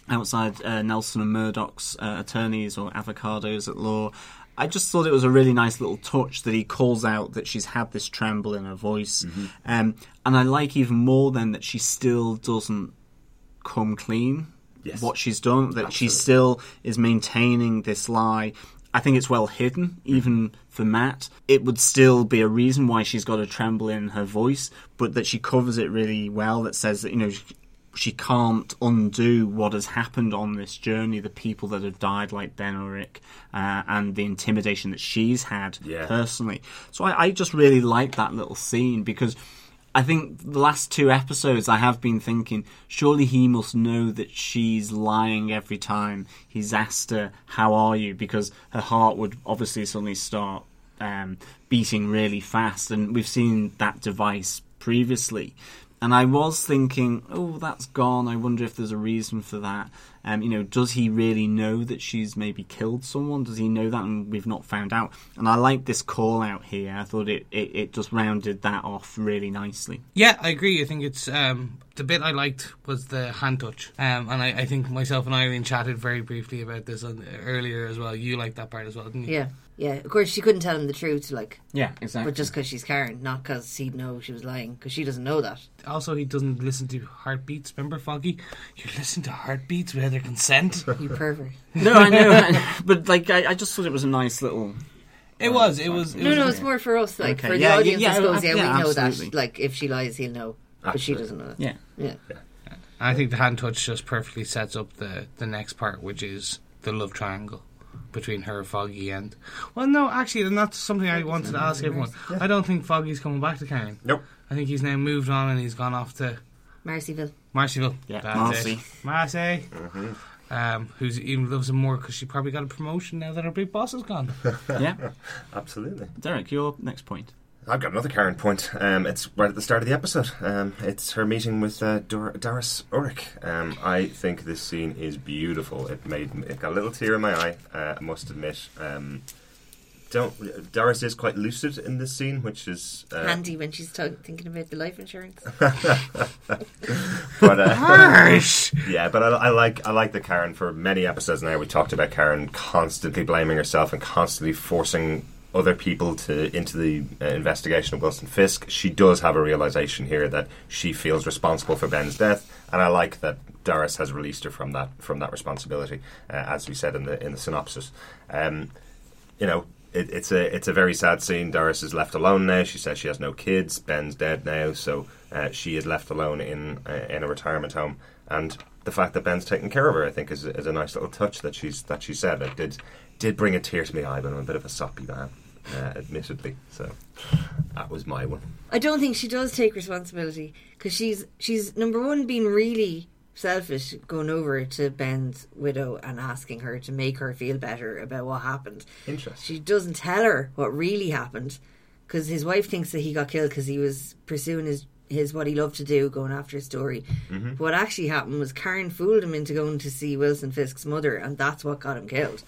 outside uh, Nelson and Murdock's uh, attorneys or avocados at law. I just thought it was a really nice little touch that he calls out that she's had this tremble in her voice. Um, and I like even more then that she still doesn't come clean Yes. what she's done, that she still is maintaining this lie. I think it's well hidden, even for Matt. It would still be a reason why she's got a tremble in her voice, but that she covers it really well. That says that, you know, she, she can't undo what has happened on this journey, the people that have died, like Ben Urich, uh, and the intimidation that she's had Yeah. personally. So I, I just really like that little scene because I think the last two episodes I have been thinking, surely he must know that she's lying every time he's asked her, How are you? Because her heart would obviously suddenly start um, beating really fast. And we've seen that device previously. And I was thinking, oh, that's gone. I wonder if there's a reason for that. Um, you know, does he really know that she's maybe killed someone? Does he know that and we've not found out? And I like this call out here. I thought it, it, it just rounded that off really nicely. Yeah, I agree. I think it's um, the bit I liked was the hand touch, um, and I, I think myself and Irene chatted very briefly about this on, earlier as well. You liked that part as well, didn't you? Yeah, yeah. Of course, she couldn't tell him the truth, like, Yeah, exactly. but just because she's Karen, not because he'd know she was lying, because she doesn't know that. Also, he doesn't listen to heartbeats. Remember, Foggy? You listen to heartbeats without their consent. (laughs) You pervert. no, I know, but like I, I just thought it was a nice little. It was. It uh, was. It No, was no, it's more for us, like Okay, for the audience. yeah, I suppose, yeah, yeah, yeah, we know absolutely. that. Like, if she lies, he'll know, but she doesn't know that. Yeah, Yeah, I think the hand touch just perfectly sets up the the next part, which is the love triangle between her, Foggy, and. Well, no, actually, and that's something I wanted to ask everyone. I don't think Foggy's coming back to Karen. Nope. I think he's now moved on and he's gone off to Marcyville. Marcyville. Yeah, That's Marcy. it. Marcy. Um, who's even loves him more because she probably got a promotion now that her big boss is gone. yeah. (laughs) Absolutely. Derek, your next point. I've got another Karen point. Um, it's right at the start of the episode. Um, it's her meeting with uh, Dor- Doris Urich. Um, I think this scene is beautiful. It made me- it got a little tear in my eye. Uh, I must admit. Um, don't Doris is quite lucid in this scene, which is uh, Handy when she's t- thinking about the life insurance. (laughs) but uh, (laughs) yeah, but I, I like I like the Karen for many episodes now. We talked about Karen constantly blaming herself and constantly forcing other people to into the uh, investigation of Wilson Fisk. She does have a realization here that she feels responsible for Ben's death, and I like that Doris has released her from that from that responsibility, uh, as we said in the in the synopsis. Um, you know, it, it's a it's a very sad scene. Doris is left alone now. She says she has no kids. Ben's dead now, so uh, she is left alone in uh, in a retirement home. And the fact that Ben's taking care of her, I think, is, is a nice little touch that she's that she said. It did did bring a tear to my eye, but I'm a bit of a soppy man, uh, admittedly. So that was my one. I don't think she does take responsibility because she's she's number one being really selfish going over to Ben's widow and asking her to make her feel better about what happened. Interesting. She doesn't tell her what really happened because his wife thinks that he got killed because he was pursuing his his what he loved to do, going after a story. But what actually happened was Karen fooled him into going to see Wilson Fisk's mother, and that's what got him killed.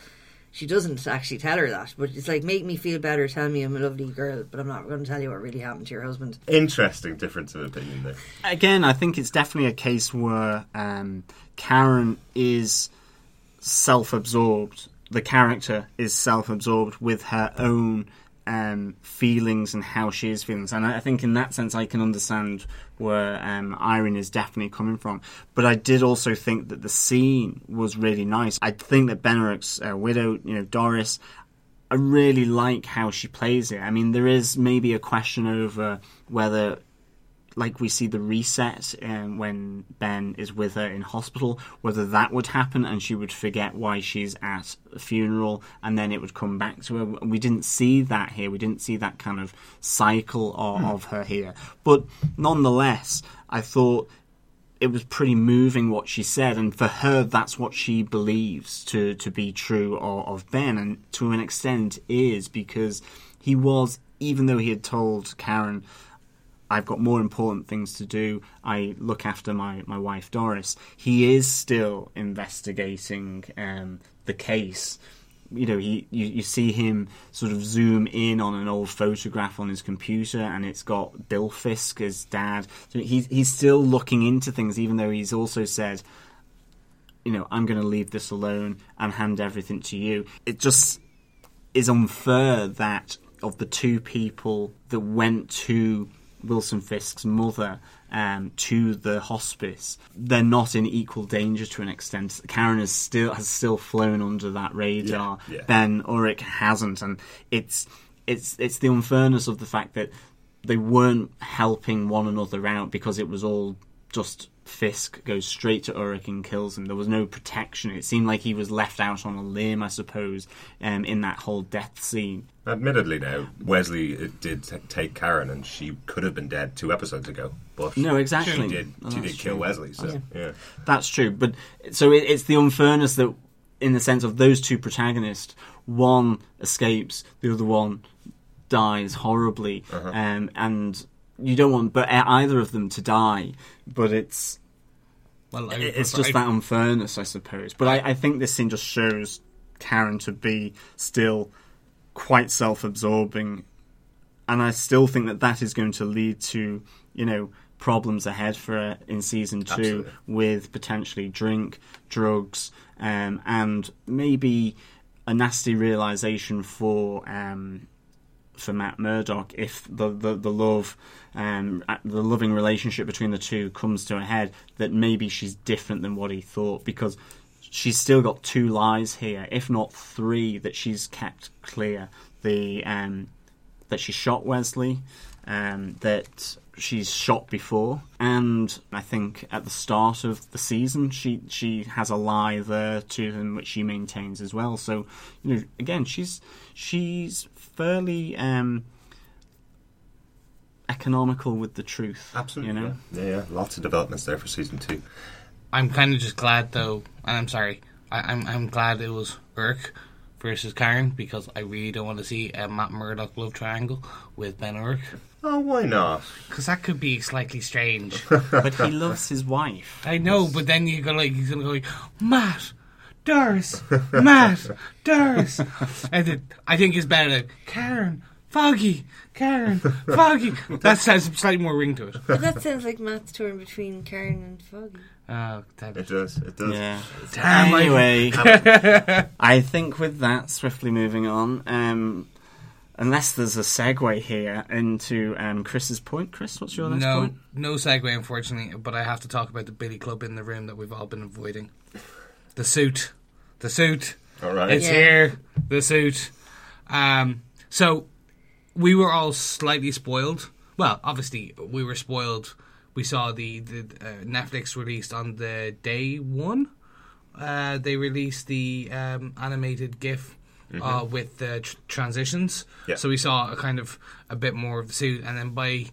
She doesn't actually tell her that, but it's like make me feel better. Tell me I'm a lovely girl, but I'm not going to tell you what really happened to your husband. Interesting difference of opinion there. Again, I think it's definitely a case where um, Karen is self-absorbed. The character is self-absorbed with her own um, feelings and how she is feeling. And I think in that sense, I can understand where um, Irene is definitely coming from. But I did also think that the scene was really nice. I think that Ben Urich's uh, widow, you know, Doris, I really like how she plays it. I mean, there is maybe a question over whether, like we see the reset um, when Ben is with her in hospital, whether that would happen and she would forget why she's at a funeral and then it would come back to her. We didn't see that here. We didn't see that kind of cycle of, of her here. But nonetheless, I thought it was pretty moving what she said, and for her, that's what she believes to to be true of, of Ben, and to an extent is because he was, even though he had told Karen, "I've got more important things to do. I look after my my wife Doris." He is still investigating um, the case you know, he you, you see him sort of zoom in on an old photograph on his computer, and it's got Bill Fisk as dad. So he's he's still looking into things, even though he's also said, you know, I'm going to leave this alone and hand everything to you. It just is unfair that of the two people that went to Wilson Fisk's mother um, to the hospice, they're not in equal danger to an extent. Karen is still has still flown under that radar. Yeah, yeah. Ben Urich hasn't, and it's it's it's the unfairness of the fact that they weren't helping one another out because it was all just Fisk goes straight to Urich and kills him. There was no protection. It seemed like he was left out on a limb, I suppose, um, in that whole death scene. Admittedly, now Wesley uh, did t- take Karen, and she could have been dead two episodes ago. But No, exactly. She did. Oh, she did kill true. Wesley. So yeah. That's true, but so it, it's the unfairness that, in the sense of those two protagonists, one escapes, the other one dies horribly, um, and you don't want but either of them to die, but it's Well, it's just that unfairness, I suppose. But I, I think this scene just shows Karen to be still quite self-absorbing, and I still think that that is going to lead to you know problems ahead for her in season two Absolutely. with potentially drink, drugs, um, and maybe a nasty realization for. Um, for Matt Murdock if the the, the love um the loving relationship between the two comes to a head that maybe she's different than what he thought because she's still got two lies here if not three that she's kept clear. The um that she shot Wesley um that she's shot before and I think at the start of the season she she has a lie there to him which she maintains as well. So you know again she's she's fairly um economical with the truth Absolutely. you know Yeah. yeah, yeah. Lots of developments there for season two. I'm kind of just glad though, and I'm sorry. I, I'm I'm glad it was Urich versus Karen because I really don't want to see a Matt Murdock love triangle with Ben Urich Oh, why not? because that could be slightly strange. but he loves his wife I know, but then you go like he's gonna go like Matt. Doris, (laughs) Matt, Doris, and then I think it's better like Karen, Foggy, Karen, (laughs) Foggy. That has slightly more ring to it. But that sounds like Matt's torn between Karen and Foggy. Oh, damn It it. does. It does. yeah Damn, (laughs) I- anyway I think with that swiftly moving on um unless there's a segue here into um Chris's point Chris what's your next No, point no segue, unfortunately. But I have to talk about the Billy Club in the room that we've all been avoiding. The suit, the suit. All right. It's Yeah. here. The suit. Um, so we were all slightly spoiled. Well, obviously we were spoiled. We saw the, the uh, Netflix released on the day one. Uh, they released the um, animated GIF uh, with the tr- transitions. Yeah. So we saw a kind of a bit more of the suit, and then by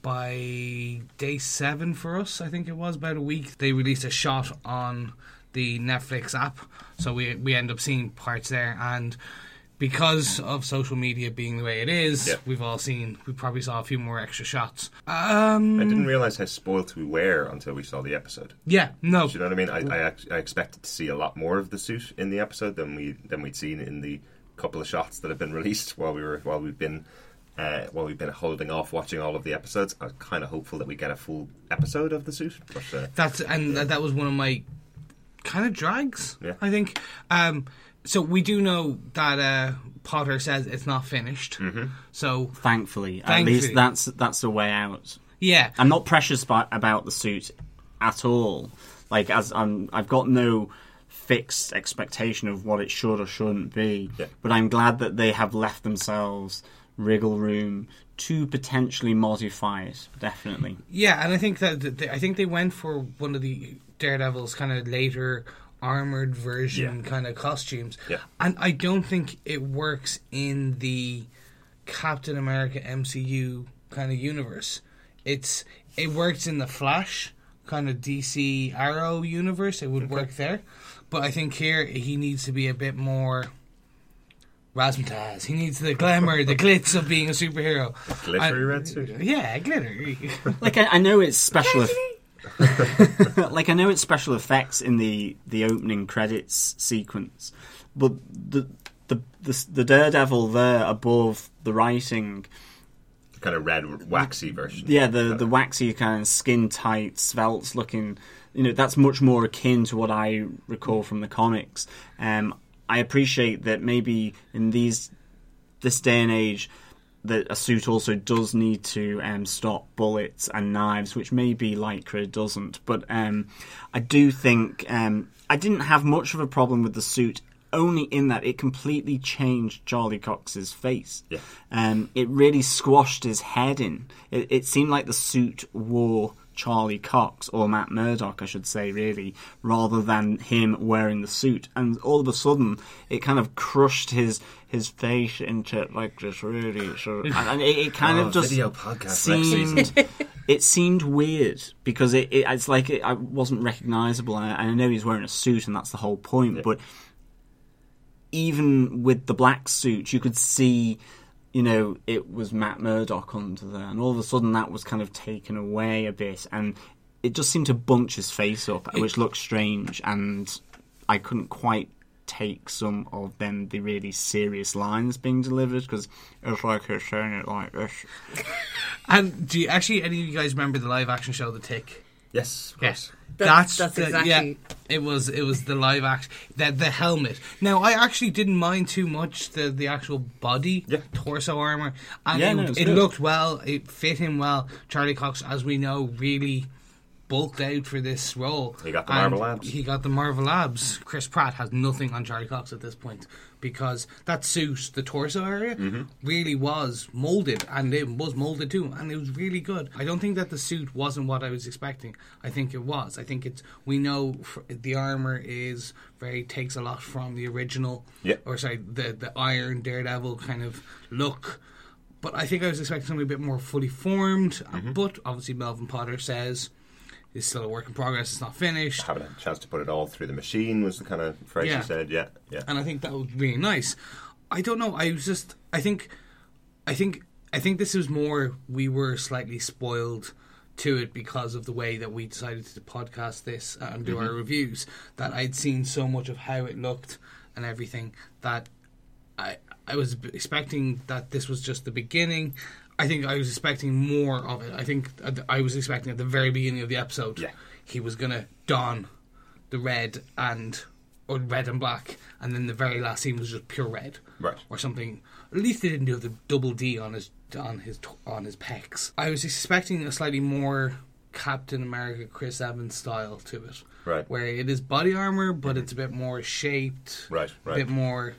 by day seven for us, I think it was about a week, they released a shot on the Netflix app. So we we end up seeing parts there, and because of social media being the way it is, Yeah. we've all seen. We probably saw a few more extra shots. Um, I didn't realize how spoilt we were until we saw the episode. yeah, no, Do you know what I mean? I, I, I expected to see a lot more of the suit in the episode than we than we'd seen in the couple of shots that have been (laughs) released while we were while we've been uh, while we've been holding off watching all of the episodes. I'm kind of hopeful that we get a full episode of the suit. But uh, That's and that, that was one of my kind of drags. Yeah. I think. Um, so we do know that uh, Potter says it's not finished. Mm-hmm. So thankfully, at least that's that's a way out yeah, I'm not precious by, about the suit at all. Like as I'm, I've got no fixed expectation of what it should or shouldn't be. Yeah. But I'm glad that they have left themselves wriggle room to potentially modify it. Definitely. yeah, and I think that that they, I think they went for one of the Daredevil's kind of later armored version Yeah. kind of costumes. Yeah. and I don't think it works in the Captain America MCU kind of universe. It's it works in the Flash kind of DC Arrow universe. It would work there, but I think here he needs to be a bit more. Razzmatazz. He needs the glamour, the (laughs) glitz of being a superhero. glittery I- red suit. Yeah, glittery. (laughs) Like I, I know it's special. eff- (laughs) like I know it's special effects in the the opening credits sequence, but the the the, the Daredevil there above the writing kind of red waxy version. Yeah, the the waxy kind of skin tight, svelte looking. You know, that's much more akin to what I recall from the comics. Um, I appreciate that maybe in these this day and age that a suit also does need to um, stop bullets and knives, which maybe Lycra doesn't. But um, I do think um, I didn't have much of a problem with the suit. Only in that it completely changed Charlie Cox's face. Yeah. Um, it really squashed his head in. It, it seemed like the suit wore Charlie Cox, or Matt Murdock, I should say, really, rather than him wearing the suit. And all of a sudden, it kind of crushed his his face into like this really sort of, and it, it kind Oh, of just video podcast seemed (laughs) it seemed weird because it, it it's like it, I wasn't recognizable. And I, and I know he's wearing a suit, and that's the whole point, but even with the black suit, you could see you know, it was Matt Murdock under there, and all of a sudden that was kind of taken away a bit, and it just seemed to bunch his face up, which looked strange, and I couldn't quite take some of them the really serious lines being delivered because it's like he's saying it like this. (laughs) And do you actually any of you guys remember the live action show The Tick? Yes, of course. That- that's that's the, exactly- yeah. It was it was the live action the the helmet. Now I actually didn't mind too much the the actual body Yeah. torso armor, and Yeah, it, no, it it looked well. It fit him well. Charlie Cox, as we know, really bulked out for this role. He got the Marvel Labs. He got the Marvel Labs. Chris Pratt has nothing on Charlie Cox at this point because that suit, the torso area, Mm-hmm. really was molded, and it was molded too, and it was really good. I don't think that the suit wasn't what I was expecting. I think it was. I think it's. We know the armor is very takes a lot from the original, Yeah. or sorry, the the Iron Daredevil kind of look. But I think I was expecting something a bit more fully formed. Mm-hmm. But obviously, Melvin Potter says it's still a work in progress. It's not finished. Having a chance to put it all through the machine was the kind of phrase Yeah. you said. Yeah, yeah. and I think that was really nice. I don't know. I was just. I think. I think. I think this was more. We were slightly spoiled to it because of the way that we decided to podcast this and do our mm-hmm. reviews. That I'd seen so much of how it looked and everything that I I was expecting that this was just the beginning. I think I was expecting more of it. I think I was expecting at the very beginning of the episode, Yeah. he was gonna don the red and or red and black, and then the very last scene was just pure red, Right. or something. At least they didn't do the double D on his on his on his pecs. I was expecting a slightly more Captain America Chris Evans style to it, Right. Where it is body armor, but mm-hmm. it's a bit more shaped, Right, A right. bit more.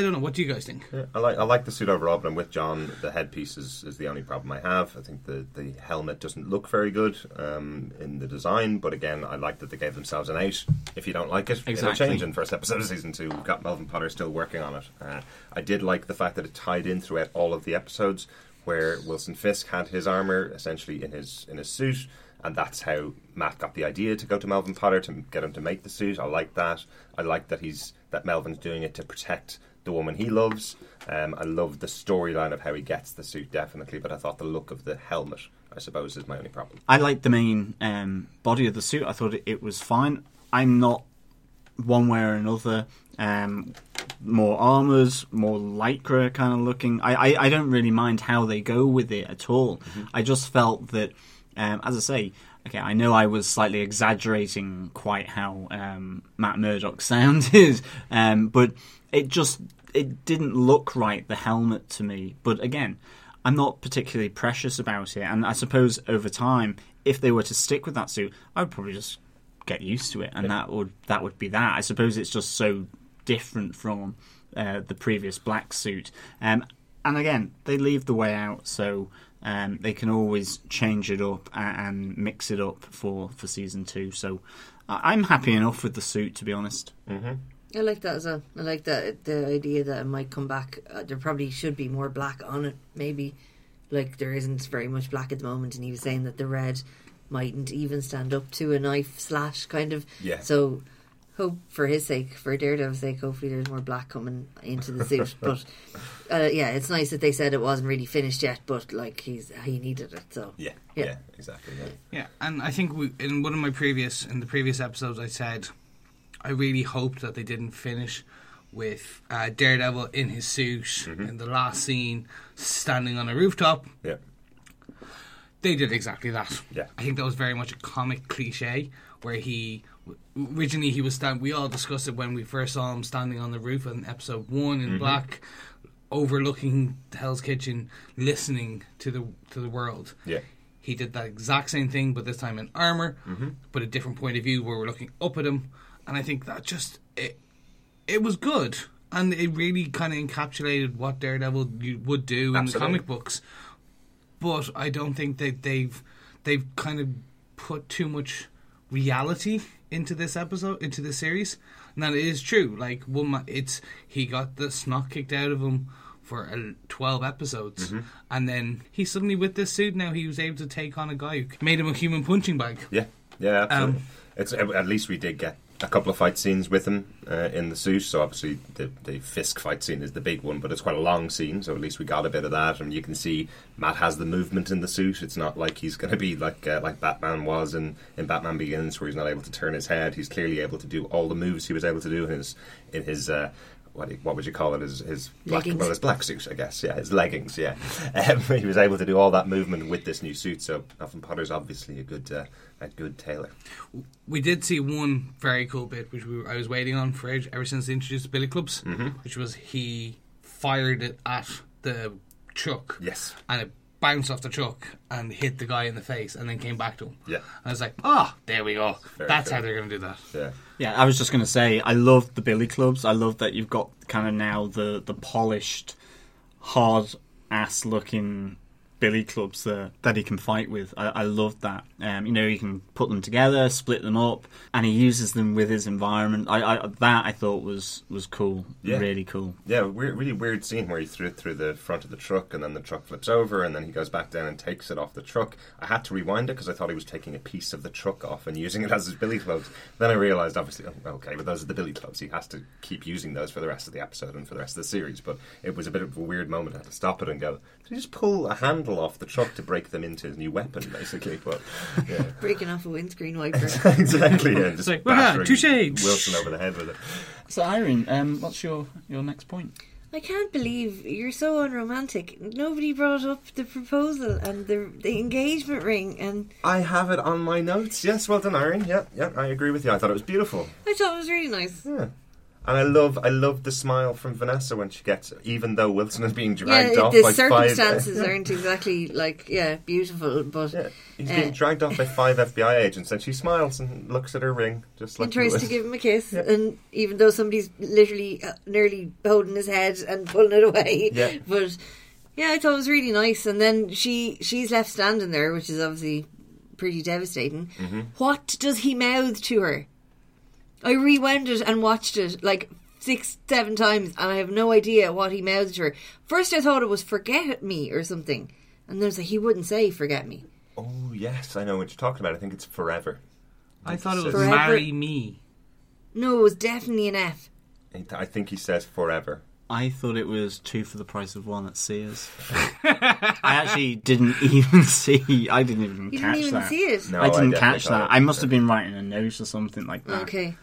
I don't know. What do you guys think? Yeah, I like I like the suit overall, but I'm with John. The headpiece is, is the only problem I have. I think the, the helmet doesn't look very good um, in the design, but again, I like that they gave themselves an out. If you don't like it, it'll Exactly. change in first episode of season two. We've got Melvin Potter still working on it. Uh, I did like the fact that it tied in throughout all of the episodes, where Wilson Fisk had his armor essentially in his in his suit. And that's how Matt got the idea to go to Melvin Potter to get him to make the suit. I like that. I like that he's that Melvin's doing it to protect the woman he loves. Um, I love the storyline of how he gets the suit, definitely, but I thought the look of the helmet, I suppose, is my only problem. I liked the main um, body of the suit. I thought it, it was fine. I'm not one way or another. Um, more armors, more lycra kind of looking. I, I, I don't really mind how they go with it at all. I just felt that, um, as I say, okay, I know I was slightly exaggerating quite how um, Matt Murdock (laughs) sounded, um, but it just it didn't look right the helmet to me. But again, I'm not particularly precious about it, and I suppose over time, if they were to stick with that suit, I would probably just get used to it, and that would that would be that. I suppose it's just so different from uh, the previous black suit, um, and again, they leave the way out, so um, they can always change it up and, and mix it up for for season two. So I- I'm happy enough with the suit, to be honest. I like that as well. I like that the idea that it might come back. Uh, there probably should be more black on it. Maybe like there isn't very much black at the moment, and he was saying that the red mightn't even stand up to a knife slash kind of. Yeah. So hope for his sake, for Daredevil's sake, hopefully there's more black coming into the suit. (laughs) but uh, yeah, it's nice that they said it wasn't really finished yet, but like he's he needed it. So Yeah, Yeah. yeah, exactly. Yeah. Yeah, and I think we, in one of my previous in the previous episodes, I said I really hoped that they didn't finish with uh, Daredevil in his suit in the last scene, standing on a rooftop. yeah. They did exactly that. Yeah. I think that was very much a comic cliche where he originally he was stand. We all discussed it when we first saw him standing on the roof in episode one in mm-hmm. black, overlooking Hell's Kitchen, listening to the to the world. Yeah. He did that exact same thing, but this time in armor, mm-hmm. but a different point of view where we're looking up at him, and I think that just it it was good, and it really kind of encapsulated what Daredevil would do in the comic books. But I don't think that they've they've kind of put too much reality into this episode into this series, and that is true. Like one, it's he got the snot kicked out of him for uh, 12 episodes Mm-hmm. and then he suddenly with this suit now he was able to take on a guy who made him a human punching bag Yeah, yeah, absolutely. Um, it's at least we did get a couple of fight scenes with him uh, in the suit. So obviously the the Fisk fight scene is the big one, but it's quite a long scene. So at least we got a bit of that, and you can see Matt has the movement in the suit. It's not like he's going to be like uh, like Batman was in, in Batman Begins, where he's not able to turn his head. He's clearly able to do all the moves he was able to do in his in his. Uh, what, do you- what would you call it? His, his black, Leggings. well, his black suit, I guess. Yeah, his leggings. Yeah, (laughs) um, he was able to do all that movement with this new suit. So Melvin Potter's obviously a good uh, a good tailor. We did see one very cool bit, which we were, I was waiting on for age, ever since they introduced the Billy Clubs, Mm-hmm. which was he fired it at the truck. Yes. And it bounced off the truck and hit the guy in the face and then came back to him. Yeah. I was like, oh, there we go. Very That's cool. how they're going to do that. Yeah. Yeah, I was just going to say, I love the Billy Clubs. I love that you've got kind of now the the polished, hard ass looking Billy Clubs that that he can fight with. I, I love that. Um, you know, he can put them together, split them up, and he uses them with his environment. I, I that I thought was was cool, Yeah. really cool. Yeah, weird, really weird scene where he threw it through the front of the truck, and then the truck flips over, and then he goes back down and takes it off the truck. I had to rewind it because I thought he was taking a piece of the truck off and using it as his billy clubs. Then I realised, obviously, oh, okay, but those are the billy clubs. He has to keep using those for the rest of the episode and for the rest of the series. But it was a bit of a weird moment. I had to stop it and go, did he just pull a handle off the truck to break them into a new weapon, basically? But yeah, (laughs) Breaking off a windscreen wiper. (laughs) exactly. Yeah, just like, "Waha, battering touche." Wilson over the head with it. So, Irene, um, what's your your next point? I can't believe you're so unromantic. Nobody brought up the proposal and the the engagement ring, and I have it on my notes. Yes, well done, Irene. Yeah, yeah, I agree with you. I thought it was beautiful. I thought it was really nice. Yeah. And I love, I love the smile from Vanessa when she gets, even though Wilson is being Yeah, dragged off the by circumstances five. aren't exactly like yeah beautiful, but Yeah, he's uh, being dragged off by five FBI agents, and she smiles and looks at her ring, just like and tries to give him a kiss, and even though somebody's literally uh, nearly holding his head and pulling it away, Yeah. but yeah, I thought it was really nice. And then she she's left standing there, which is obviously pretty devastating. Mm-hmm. What does he mouth to her? I rewound it and watched it like six, seven times, and I have no idea what he mouthed her. First, I thought it was "forget me" or something, and then I was like, he wouldn't say "forget me." Oh yes, I know what you're talking about. I think it's forever. I thought it was Forever. marry me. No, it was definitely an F. I think he says forever. I thought it was two for the price of one at Sears. (laughs) I actually didn't (laughs) even see. I didn't even You catch didn't even that. see it. No, I didn't definitely catch that. I must have been writing a note or something like that. Okay,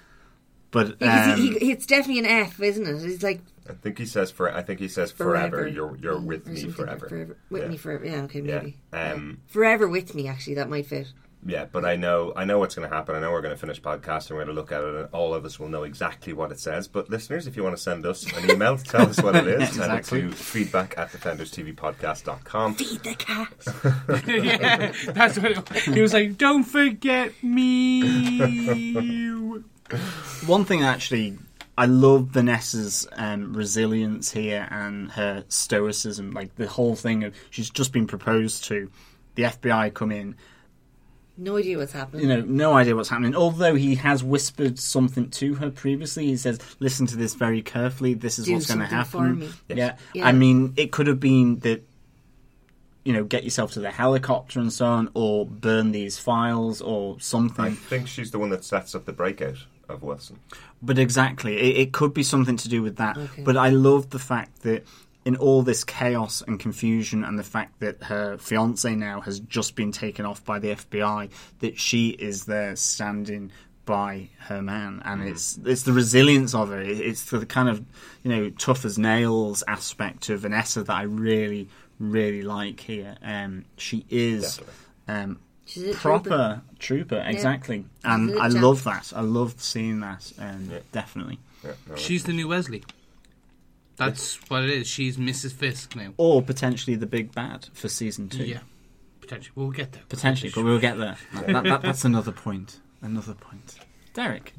But because um, he, he, it's definitely an F, isn't it? It's like I think he says for. I think he says forever. forever. You're you're with or me something, forever. With Yeah. me forever. Yeah, okay, Yeah. maybe. Um, Forever with me, actually, that might fit. Yeah, but I know I know what's going to happen. I know we're going to finish podcast and we're going to look at it, and all of us will know exactly what it says. But listeners, if you want to send us an email to (laughs) tell us what it is, send it to feedback at defenderstvpodcast.com. Feed the cat. yeah, (laughs) (laughs) that's what it, he was like. Don't forget me. One thing actually, I love Vanessa's um, resilience here and her stoicism. Like the whole thing of she's just been proposed to. The FBI come in, No idea what's happening. you know, no idea what's happening. Although he has whispered something to her previously, he says, "Listen to this very carefully. This is Do what's going to something for happen." me. Yeah. Yeah. I mean, it could have been that you know, get yourself to the helicopter and so on, or burn these files or something. I think she's the one that sets up the breakout of Wilson. But exactly, it, it could be something to do with that. Okay. But I love the fact that in all this chaos and confusion, and the fact that her fiance now has just been taken off by the FBI, that she is there standing by her man, and it's it's the resilience of her. It- It's the kind of you know tough as nails aspect of Vanessa that I really really like here. Um, she is. Um, She's a proper trooper, exactly, and I champ. love that. I love seeing that. Um, Yeah. Definitely. Yeah, no, She's the new Wesley. That's what it is. She's Mrs. Fisk now. or potentially the big bad for season two. Yeah, potentially. We'll get there. Potentially, but we'll get there. (laughs) That, that, that's another point. Another point. Derek,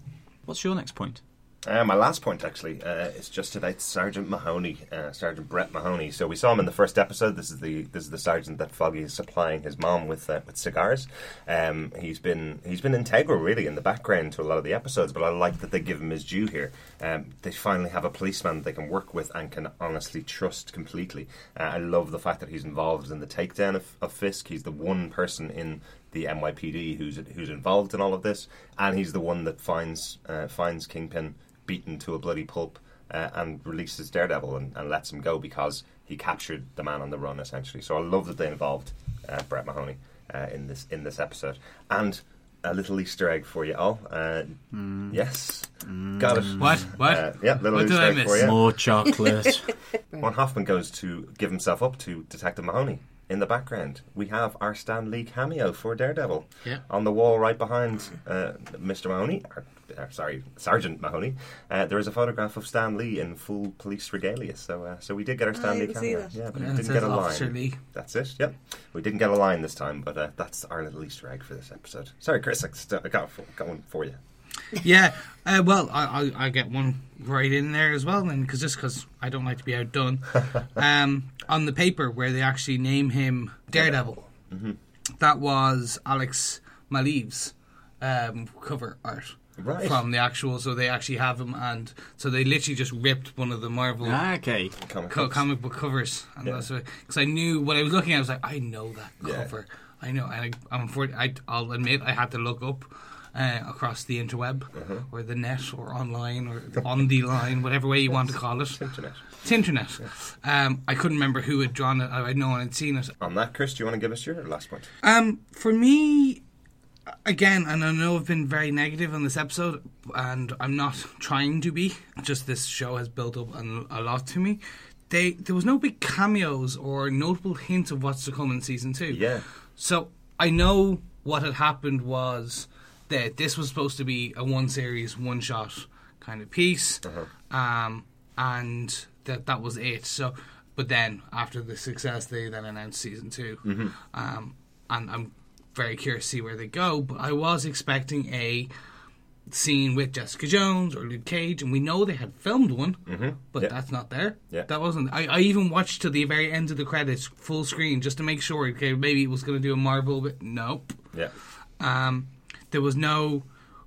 what's your next point? Uh, my last point, actually, uh, is just about Sergeant Mahoney, uh, Sergeant Brett Mahoney. So we saw him in the first episode. This is the this is the sergeant that Foggy is supplying his mom with uh, with cigars. Um, he's been he's been integral, really, in the background to a lot of the episodes. But I like that they give him his due here. Um, they finally have a policeman they can work with and can honestly trust completely. Uh, I love the fact that he's involved in the takedown of, of Fisk. He's the one person in the the NYPD who's who's involved in all of this, and he's the one that finds uh, finds Kingpin beaten to a bloody pulp uh, and releases Daredevil and, and lets him go because he captured the man on the run essentially. So I love that they involved uh, Brett Mahoney uh, in this in this episode and. A little Easter egg for you all. Uh, Yes, got it. What? What? Uh, yeah, little What Easter I egg miss? for you. More chocolate. (laughs) (laughs) When Hoffman goes to give himself up to Detective Mahoney, in the background we have our Stan Lee cameo for Daredevil. Yeah. On the wall right behind uh, Mr. Mahoney, or, uh, sorry, Sergeant Mahoney, uh, there is a photograph of Stan Lee in full police regalia. So, uh, so we did get our Stan I Lee didn't see cameo. that. Yeah, but Yeah, we didn't get a line. Lee. That's it. Yep, we didn't get a line this time, but uh, that's our little Easter egg for this episode. Sorry, Chris, I, st- I got, got one for you. Yeah, uh, well, I, I I get one right in there as well, then, because just because I don't like to be outdone. (laughs) um, on the paper where they actually name him Daredevil, Mm-hmm. that was Alex Maleev's um, cover art Right. from the actual. So they actually have him, and so they literally just ripped one of the Marvel. Ah, okay. Comic co- comic book covers, and Yeah. because I knew when I was looking, at I was like, I know that Yeah. cover. I know, and I, I'm for, I, I'll admit I had to look up uh, across the interweb Uh-huh. or the net or online or (laughs) on the line, whatever way you want to call it, Internet. it's internet. Um, I couldn't remember who had drawn it. I know I had seen it. On that, Chris, do you want to give us your last point? Um, for me, again, and I know I've been very negative on this episode, and I'm not (laughs) trying to be. Just this show has built up a lot to me. They there was no big cameos or notable hints of what's to come in season two. Yeah. So I know what had happened was that this was supposed to be a one series, one shot kind of piece, um, and that that was it. So, but then after the success, they then announced season 2 um, and I'm very curious to see where they go. But I was expecting a scene with Jessica Jones or Luke Cage, and we know they had filmed one, but Yeah. that's not there. Yeah. That wasn't. I, I even watched to the very end of the credits, full screen, just to make sure. Okay, maybe it was going to do a Marvel, but nope. Yeah. Um, there was no.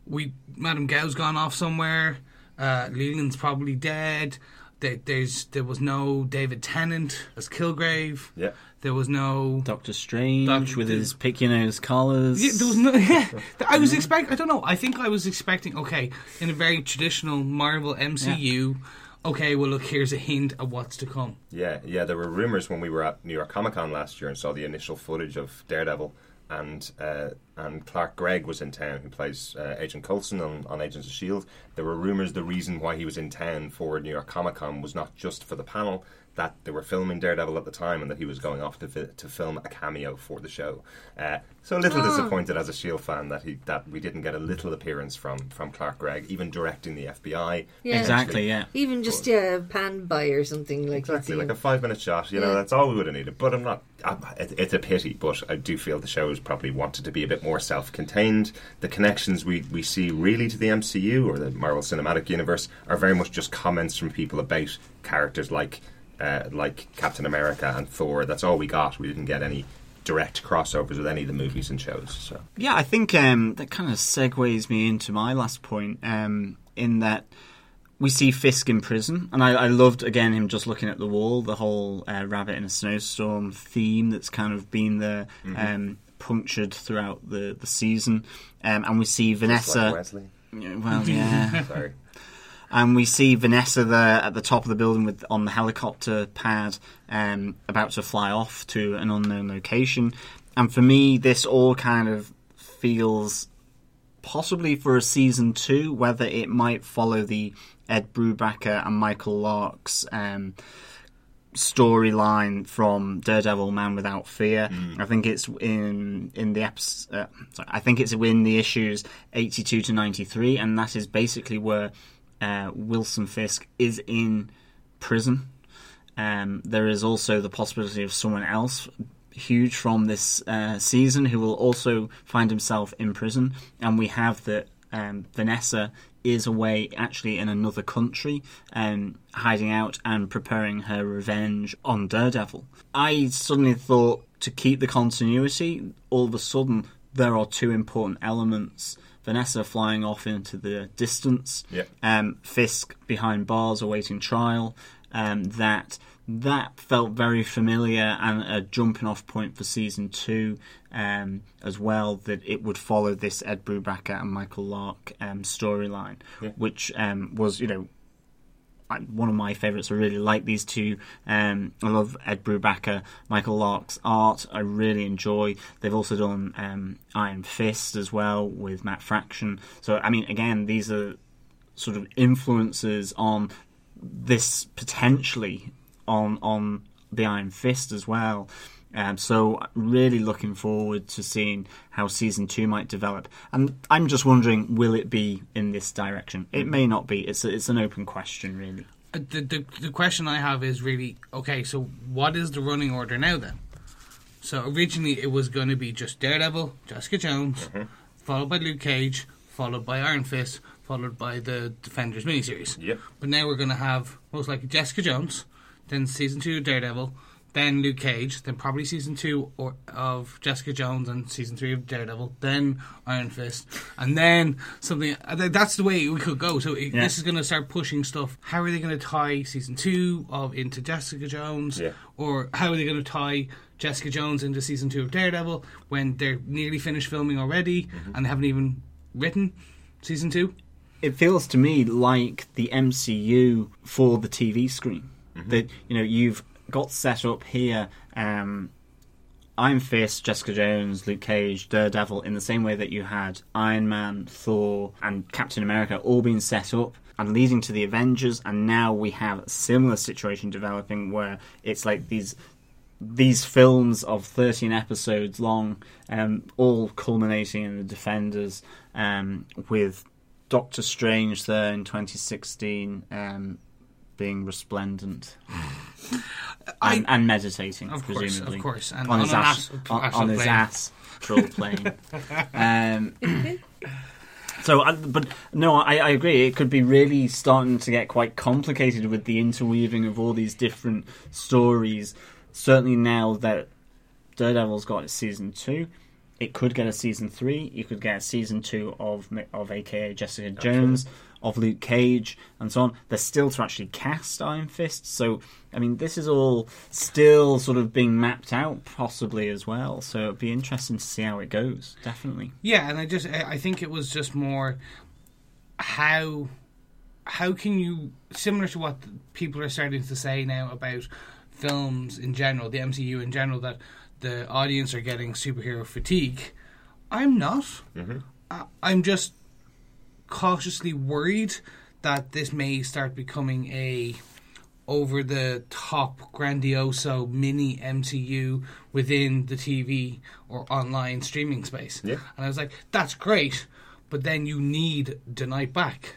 We Madame Gao's gone off somewhere. Uh, Leland's probably dead. There, there's there was no David Tennant as Kilgrave. Yeah. There was no. Doctor Strange Doctor- with his pick your nose collars. Yeah, there was no. (laughs) Yeah, (laughs) I was expect. I don't know. I think I was expecting. Okay, in a very traditional Marvel MCU. Okay, well look, here's a hint of what's to come. Yeah, yeah. There were rumors when we were at New York Comic Con last year and saw the initial footage of Daredevil, and uh, and Clark Gregg was in town, who plays uh, Agent Coulson on, on Agents of Shield. There were rumors the reason why he was in town for New York Comic Con was not just for the panel. That they were filming Daredevil at the time, and that he was going off to fi- to film a cameo for the show. Uh, so a little disappointed as a Shield fan that he that we didn't get a little appearance from from Clark Gregg, even directing the FBI. Yeah. Exactly, yeah. Even just yeah, pan by or something like Exactly, like a five minute shot. You know, Yeah. that's all we would have needed. But I'm not. I, it, it's a pity, but I do feel the shows probably wanted to be a bit more self contained. The connections we, we see really to the MCU or the Marvel Cinematic Universe are very much just comments from people about characters like uh, like Captain America and Thor. That's all we got. We didn't get any direct crossovers with any of the movies and shows. So Yeah, I think um, that kind of segues me into my last point. Um, in that we see Fisk in prison, and I, I loved again him just looking at the wall, the whole uh, rabbit in a snowstorm theme that's kind of been there, um, punctured throughout the the season. Um, and we see like Vanessa. Wesley. Well, yeah. (laughs) Sorry. And we see Vanessa there at the top of the building with on the helicopter pad, um, about to fly off to an unknown location. And for me, this all kind of feels possibly for a season two, whether it might follow the Ed Brubaker and Michael Lark's um, storyline from Daredevil Man Without Fear. I think it's in in the episode. Uh, sorry, I think it's in the issues eighty two to ninety three, and that is basically where uh, Wilson Fisk is in prison. Um, there is also the possibility of someone else huge from this uh, season who will also find himself in prison, and we have that um, Vanessa is away actually in another country, um, hiding out and preparing her revenge on Daredevil. I suddenly thought to keep the continuity, all of a sudden there are two important elements. Vanessa flying off into the distance, Yeah. um, Fisk behind bars awaiting trial, um, that that felt very familiar and a jumping off point for season two um, as well. That it would follow this Ed Brubaker and Michael Lark um, storyline, which um, was you know one of my favourites. I really like these two. Um, I love Ed Brubaker, Michael Lark's art. I really enjoy. They've also done um, Iron Fist as well with Matt Fraction. So I mean, again, these are sort of influences on this potentially on on the Iron Fist as well. Um, so really looking forward to seeing how season two might develop. And I'm just wondering, will it be in this direction? It may not be. It's a, it's an open question, really. Uh, The, the the question I have is really okay. So what is the running order now then? So originally it was going to be just Daredevil, Jessica Jones, followed by Luke Cage, followed by Iron Fist, followed by the Defenders miniseries. Yep. But now we're going to have most likely Jessica Jones, then season two Daredevil, then Luke Cage, then probably season two or, of Jessica Jones and season three of Daredevil, then Iron Fist, and then something. That's the way we could go. So it, Yeah. this is going to start pushing stuff. How are they going to tie season two of into Jessica Jones, Yeah. or how are they going to tie Jessica Jones into season two of Daredevil when they're nearly finished filming already mm-hmm. and they haven't even written season two? it feels to me like the MCU for the TV screen. Mm-hmm. That you know you've got set up here. Um, Iron Fist, Jessica Jones, Luke Cage, Daredevil, in the same way that you had Iron Man, Thor, and Captain America all being set up and leading to the Avengers, and now we have a similar situation developing where it's like these these films of 13 episodes long, um, all culminating in the Defenders, um, with Doctor Strange there in 2016 um, being resplendent (sighs) I- and, and meditating, Of course, presumably. of course, and on, on his ass, astral- on, on his troll plane. (laughs) um, (clears throat) so, I, but no, I, I agree. It could be really starting to get quite complicated with the interweaving of all these different stories. Certainly now that Daredevil's got season two, it could get a season three. You could get a season two of of AKA Jessica Jones, of Luke Cage, and so on. They're still to actually cast Iron Fist. So, I mean, this is all still sort of being mapped out, possibly as well. So it'd be interesting to see how it goes. Definitely. Yeah, and I just I I think it was just more how how can you similar to what people are starting to say now about films in general, the MCU in general, that the audience are getting superhero fatigue. I'm not. Mm-hmm. I, I'm just cautiously worried that this may start becoming a over the top grandioso mini MCU within the TV or online streaming space. Yeah. And I was like, that's great, but then you need DeKnight back.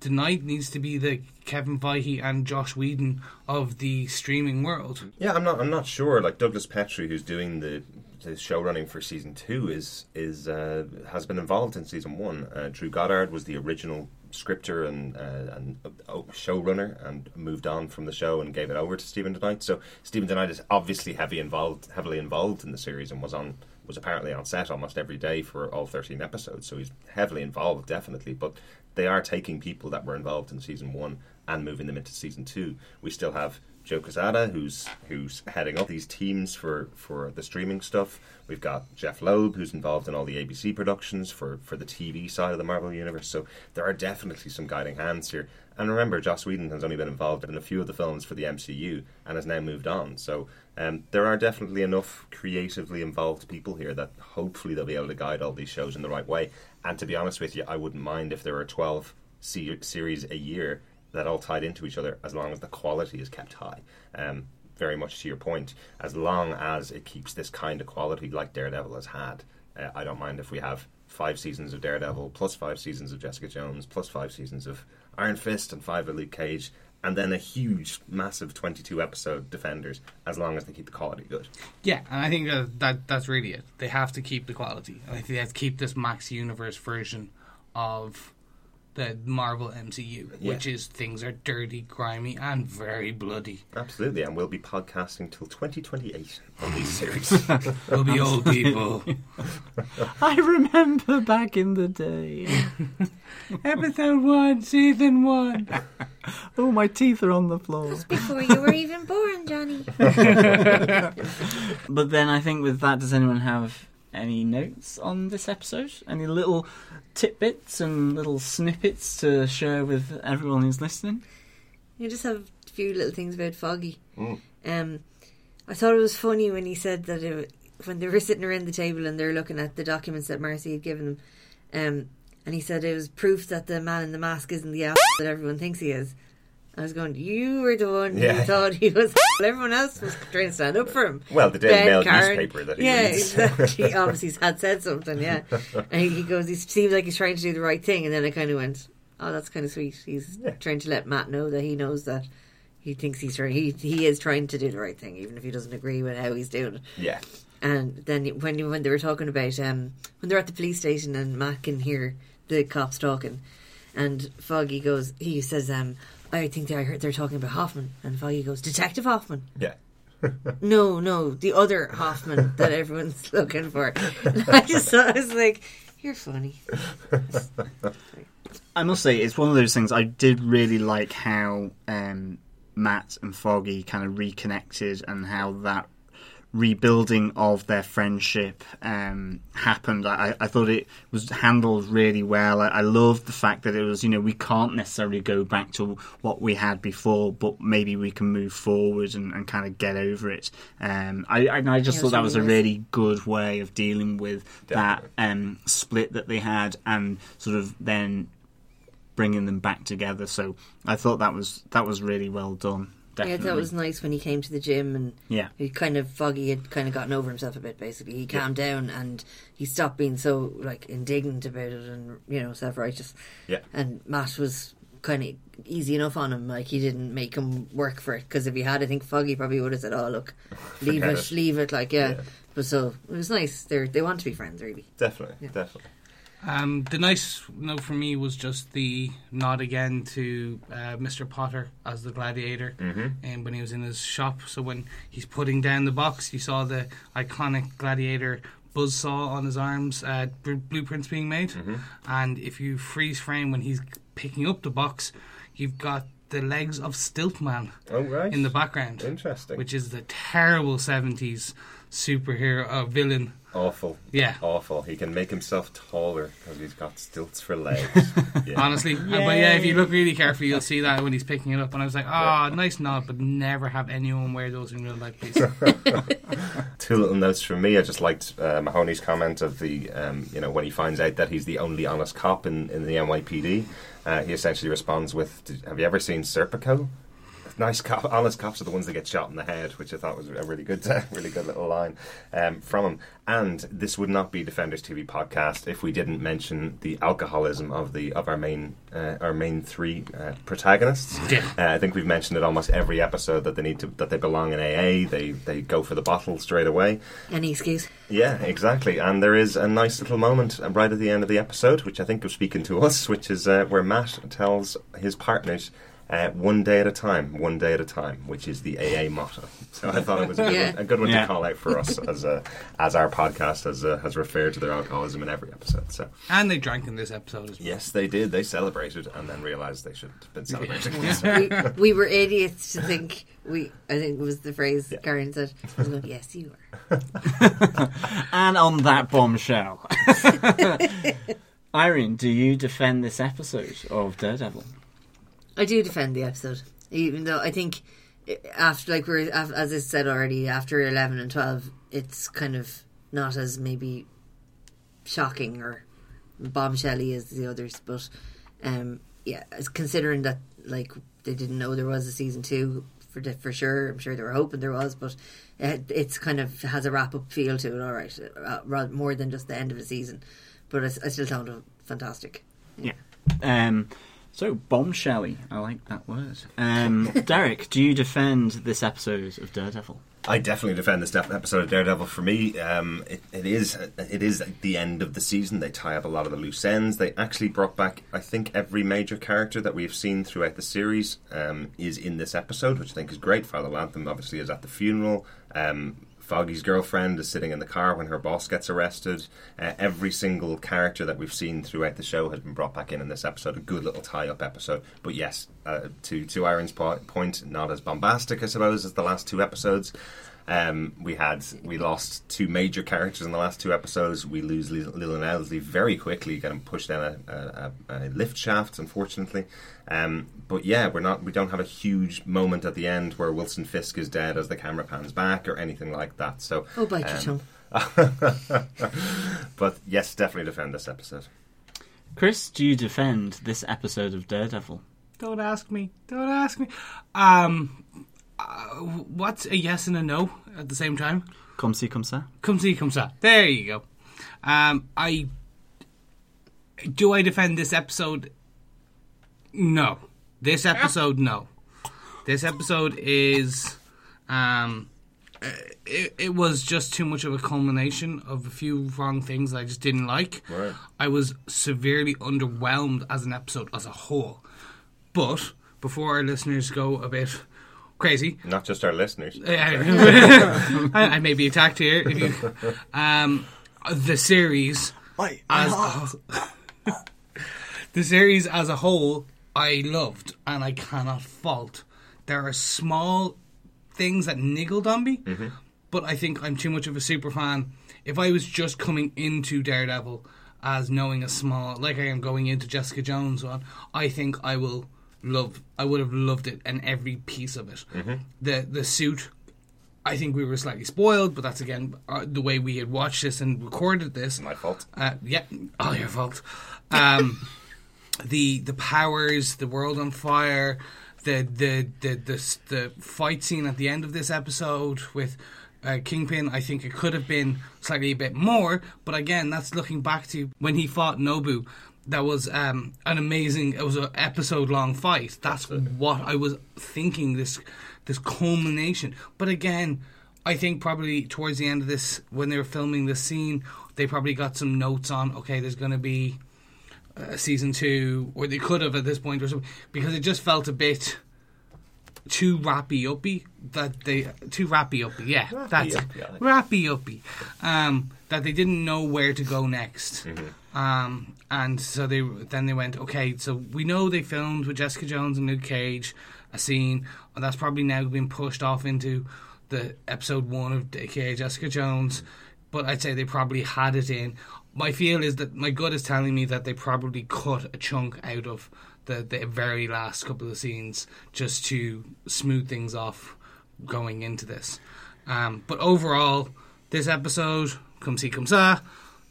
DeKnight needs to be the Kevin Feige and Joss Whedon of the streaming world. Yeah, I'm not. I'm not sure. Like Douglas Petrie, who's doing the the show running for season two, is is uh, has been involved in season one. Uh, Drew Goddard was the original scripter and uh, and uh, showrunner, and moved on from the show and gave it over to Steven DeKnight. So Steven DeKnight is obviously heavy involved, heavily involved in the series, and was on was apparently on set almost every day for all 13 episodes. So he's heavily involved, definitely. But they are taking people that were involved in season one and moving them into season two. We still have Joe Quesada, who's who's heading up these teams for, for the streaming stuff. We've got Jeph Loeb, who's involved in all the ABC productions for, for the TV side of the Marvel Universe. So there are definitely some guiding hands here. And remember, Joss Whedon has only been involved in a few of the films for the MCU and has now moved on. So um, there are definitely enough creatively involved people here that hopefully they'll be able to guide all these shows in the right way. And to be honest with you, I wouldn't mind if there were 12 se- series a year that all tied into each other as long as the quality is kept high. Um, very much to your point, as long as it keeps this kind of quality like Daredevil has had, uh, I don't mind if we have five seasons of Daredevil, plus five seasons of Jessica Jones, plus five seasons of Iron Fist, and five of Luke Cage, and then a huge, massive 22 episode Defenders, as long as they keep the quality good. Yeah, and I think that, that that's really it. They have to keep the quality. I think they have to keep this Max Universe version of the Marvel MCU, which is things are dirty, grimy, and very bloody. Absolutely, and we'll be podcasting till 2028 on these (laughs) series. We'll be old people. (laughs) I remember back in the day. (laughs) Episode one, season one. Oh, my teeth are on the floor. Before you were even born, Johnny. But then I think with that, does anyone have any notes on this episode? Any little tidbits and little snippets to share with everyone who's listening? You just have a few little things about Foggy. Um, I thought it was funny when he said that it, when they were sitting around the table and they were looking at the documents that Marcy had given them, um, and he said it was proof that the man in the mask isn't the ass that everyone thinks he is. I was going, you were the one Yeah. who thought he was. (laughs) Everyone else was trying to stand up for him. Well, the Daily Ben, Mail Karen. newspaper that he yeah, reads. exactly. (laughs) Obviously, had said something. Yeah, and he, he goes, he seems like he's trying to do the right thing, and then I kind of went, oh, that's kind of sweet. He's Yeah. trying to let Matt know that he knows that he thinks he's trying. He he is trying to do the right thing, even if he doesn't agree with how he's doing it. Yeah. And then when when they were talking about um when they're at the police station and Matt can hear the cops talking, and Foggy goes, he says, um, I think they I heard they're talking about Hoffman, and Foggy goes, Detective Hoffman. Yeah. (laughs) No, no, the other Hoffman that everyone's (laughs) looking for. And (laughs) I just thought, I was like, you're funny. I must say, it's one of those things. I did really like how um, Matt and Foggy kind of reconnected and how that rebuilding of their friendship um, happened. I, I thought it was handled really well. I, I loved the fact that it was, you know, we can't necessarily go back to what we had before, but maybe we can move forward and, and kind of get over it. Um, I, I, I just Yeah, thought was that was a really nice. really good way of dealing with that um, split that they had and sort of then bringing them back together. So I thought that was that was really well done. Yeah, Definitely. that was nice when he came to the gym and Yeah. he kind of Foggy had kind of gotten over himself a bit. Basically, he calmed down and he stopped being so like indignant about it and you know self righteous. Yeah. And Matt was kind of easy enough on him. Like he didn't make him work for it because if he had, I think Foggy probably would have said, "Oh look, (laughs) leave it, it." leave it." Like yeah. Yeah. But so it was nice. They they want to be friends, really. Definitely. Definitely. Um, the nice note for me was just the nod again to uh, Mr. Potter as the gladiator, and when he was in his shop. So when he's putting down the box, you saw the iconic gladiator buzzsaw on his arms, uh, br- blueprints being made. And if you freeze frame when he's picking up the box, you've got the legs of Stiltman Oh, right. in the background, Interesting. which is the terrible seventies superhero uh, villain. Awful. Yeah. Awful. He can make himself taller because he's got stilts for legs. (laughs) Yeah. Honestly, Uh, but yeah, if you look really carefully, you'll see that when he's picking it up. And I was like, "Ah, nice nod," but never have anyone wear those in real life, please. (laughs) Two little notes from me. I just liked uh, Mahoney's comment of the, um, you know, when he finds out that he's the only honest cop in, in the NYPD, uh, he essentially responds with, "Have you ever seen Serpico?" Nice cop, honest cops are the ones that get shot in the head, which I thought was a really good, (laughs) really good little line um, from him. And this would not be Defenders TV podcast if we didn't mention the alcoholism of the of our main uh, our main three uh, protagonists. Yeah. Uh, I think we've mentioned it almost every episode that they need to that they belong in AA. They they go for the bottle straight away. Any excuse? Yeah, exactly. And there is a nice little moment uh, right at the end of the episode, which I think was speaking to us, which is uh, where Matt tells his partners. Uh, one day at a time, one day at a time, which is the AA motto. So I thought it was a good, Yeah. one, a good one Yeah. to call out for us (laughs) as a, as our podcast has uh, has referred to their alcoholism in every episode. So and they drank in this episode as well. yes, they did. They celebrated and then realised they shouldn't have been celebrating. (laughs) we, we were idiots to think we. I think it was the phrase Yeah. Karen said. I was going, yes, you are. (laughs) And on that bombshell, Irene, do you defend this episode of Daredevil? I do defend the episode, even though I think after, like we're as I said already, after eleven and twelve, it's kind of not as maybe shocking or bombshelly as the others. But um, yeah, considering that like they didn't know there was a season two for for sure. I'm sure they were hoping there was, but it, it's kind of has a wrap up feel to it. All right, uh, more than just the end of the season. But I, I still found it fantastic. Yeah. Um, so bombshelly, I like that word. Um, (laughs) Derek, do you defend this episode of Daredevil? I definitely defend this episode of Daredevil. For me, um, it, it is it is the end of the season. They tie up a lot of the loose ends. They actually brought back, I think, every major character that we've seen throughout the series um, is in this episode, which I think is great. Father Lantom obviously is at the funeral. Um, Foggy's girlfriend is sitting in the car when her boss gets arrested. Uh, every single character that we've seen throughout the show has been brought back in in this episode. A good little tie-up episode. But yes, uh, to to Irene's po- point, not as bombastic, I suppose, as the last two episodes. Um, we had we lost two major characters in the last two episodes. We lose Lil Leland Owsley very quickly, getting pushed down a, a, a, a lift shaft, unfortunately. Um, but yeah, we're not we don't have a huge moment at the end where Wilson Fisk is dead as the camera pans back or anything like that. So Oh, bite your um, tongue. (laughs) but yes, definitely defend this episode. Chris, do you defend this episode of Daredevil? Don't ask me. Don't ask me. Um, uh, what's a yes and a no at the same time? Come see, come see. Come see, come see. There you go. Um, I do I defend this episode? No. This episode, no. This episode is, um, uh, it, it was just too much of a culmination of a few wrong things that I just didn't like. Right. I was severely underwhelmed as an episode as a whole. But before our listeners go a bit crazy, Not just our listeners. (laughs) I, I may be attacked here. If you, um, the series as the series as a whole, I loved and I cannot fault. There are small things that niggled on me, but I think I'm too much of a super fan. If I was just coming into Daredevil as knowing a small, like I am going into Jessica Jones one, I think I will love. I would have loved it and every piece of it. The the suit I think we were slightly spoiled, but that's again uh, the way we had watched this and recorded this. My fault. Uh, yeah, all your fault. Um, (laughs) the the powers, the world on fire, the the the the, the fight scene at the end of this episode with. Uh, Kingpin, I think it could have been slightly a bit more, but again, that's looking back to when he fought Nobu. That was um, an amazing. It was an episode long fight. That's what I was thinking. This this culmination. But again, I think probably towards the end of this, when they were filming this scene, they probably got some notes on. Okay, there's going to be a season two, or they could have at this point, or something, because it just felt a bit too rappy uppy that they too rappy uppy. Yeah, that's uppy, rappy uppy. Um, that they didn't know where to go next. Um, and so they then they went okay. So we know they filmed with Jessica Jones and Luke Cage a scene, and that's probably now been pushed off into the episode one of AKA Jessica Jones. But I'd say they probably had it in. My feel is that my gut is telling me that they probably cut a chunk out of the the very last couple of scenes just to smooth things off going into this. Um, but overall, this episode, come see, come sa,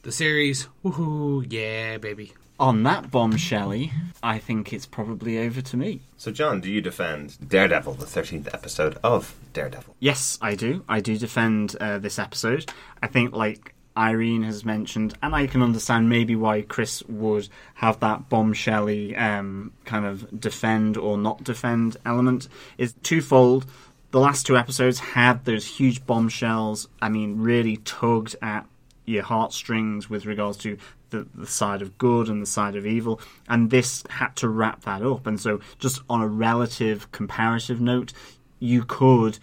the series, woohoo, yeah, baby. On that bombshelly, I think it's probably over to me. So, John, do you defend Daredevil, the 13th episode of Daredevil? Yes, I do. I do defend uh, this episode. I think, like Irene has mentioned, and I can understand maybe why Chris would have that bombshelly um, kind of defend or not defend element, is twofold. The last two episodes had those huge bombshells. I mean, really tugged at your heartstrings with regards to the, the side of good and the side of evil, and this had to wrap that up. And so, just on a relative comparative note, you could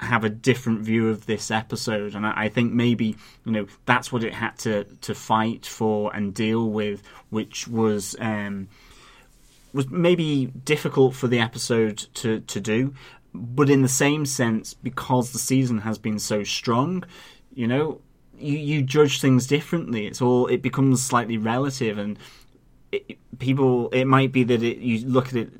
have a different view of this episode, and I, I think maybe you know that's what it had to to fight for and deal with, which was. Um, was maybe difficult for the episode to, to do, but in the same sense, because the season has been so strong, you know, you, you judge things differently. It's all it becomes slightly relative, and it, people it might be that it, you look at it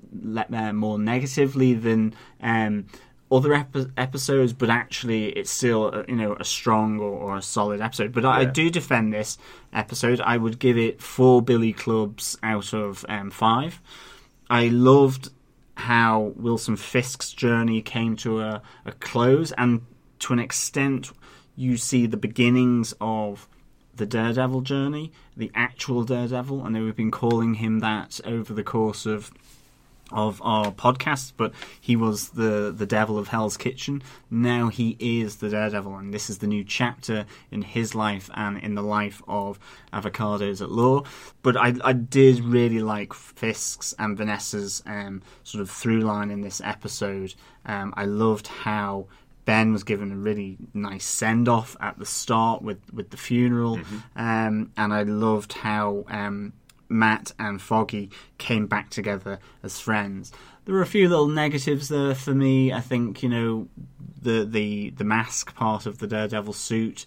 uh, more negatively than um, other epi- episodes, but actually it's still uh, you know a strong or, or a solid episode. But I, I do defend this episode. I would give it four Billy Clubs out of um, five. I loved how Wilson Fisk's journey came to a, a close, and to an extent, you see the beginnings of the Daredevil journey, the actual Daredevil. and we've been calling him that over the course of of our podcast, but he was the the devil of Hell's Kitchen. Now he is the Daredevil, and this is the new chapter in his life and in the life of Avocados at Law. But I, I did really like Fisk's and Vanessa's um, sort of through line in this episode. Um, I loved how Ben was given a really nice send off at the start with, with the funeral, um, and I loved how um, Matt and Foggy came back together as friends. There were a few little negatives there for me. I think you know the the the mask part of the Daredevil suit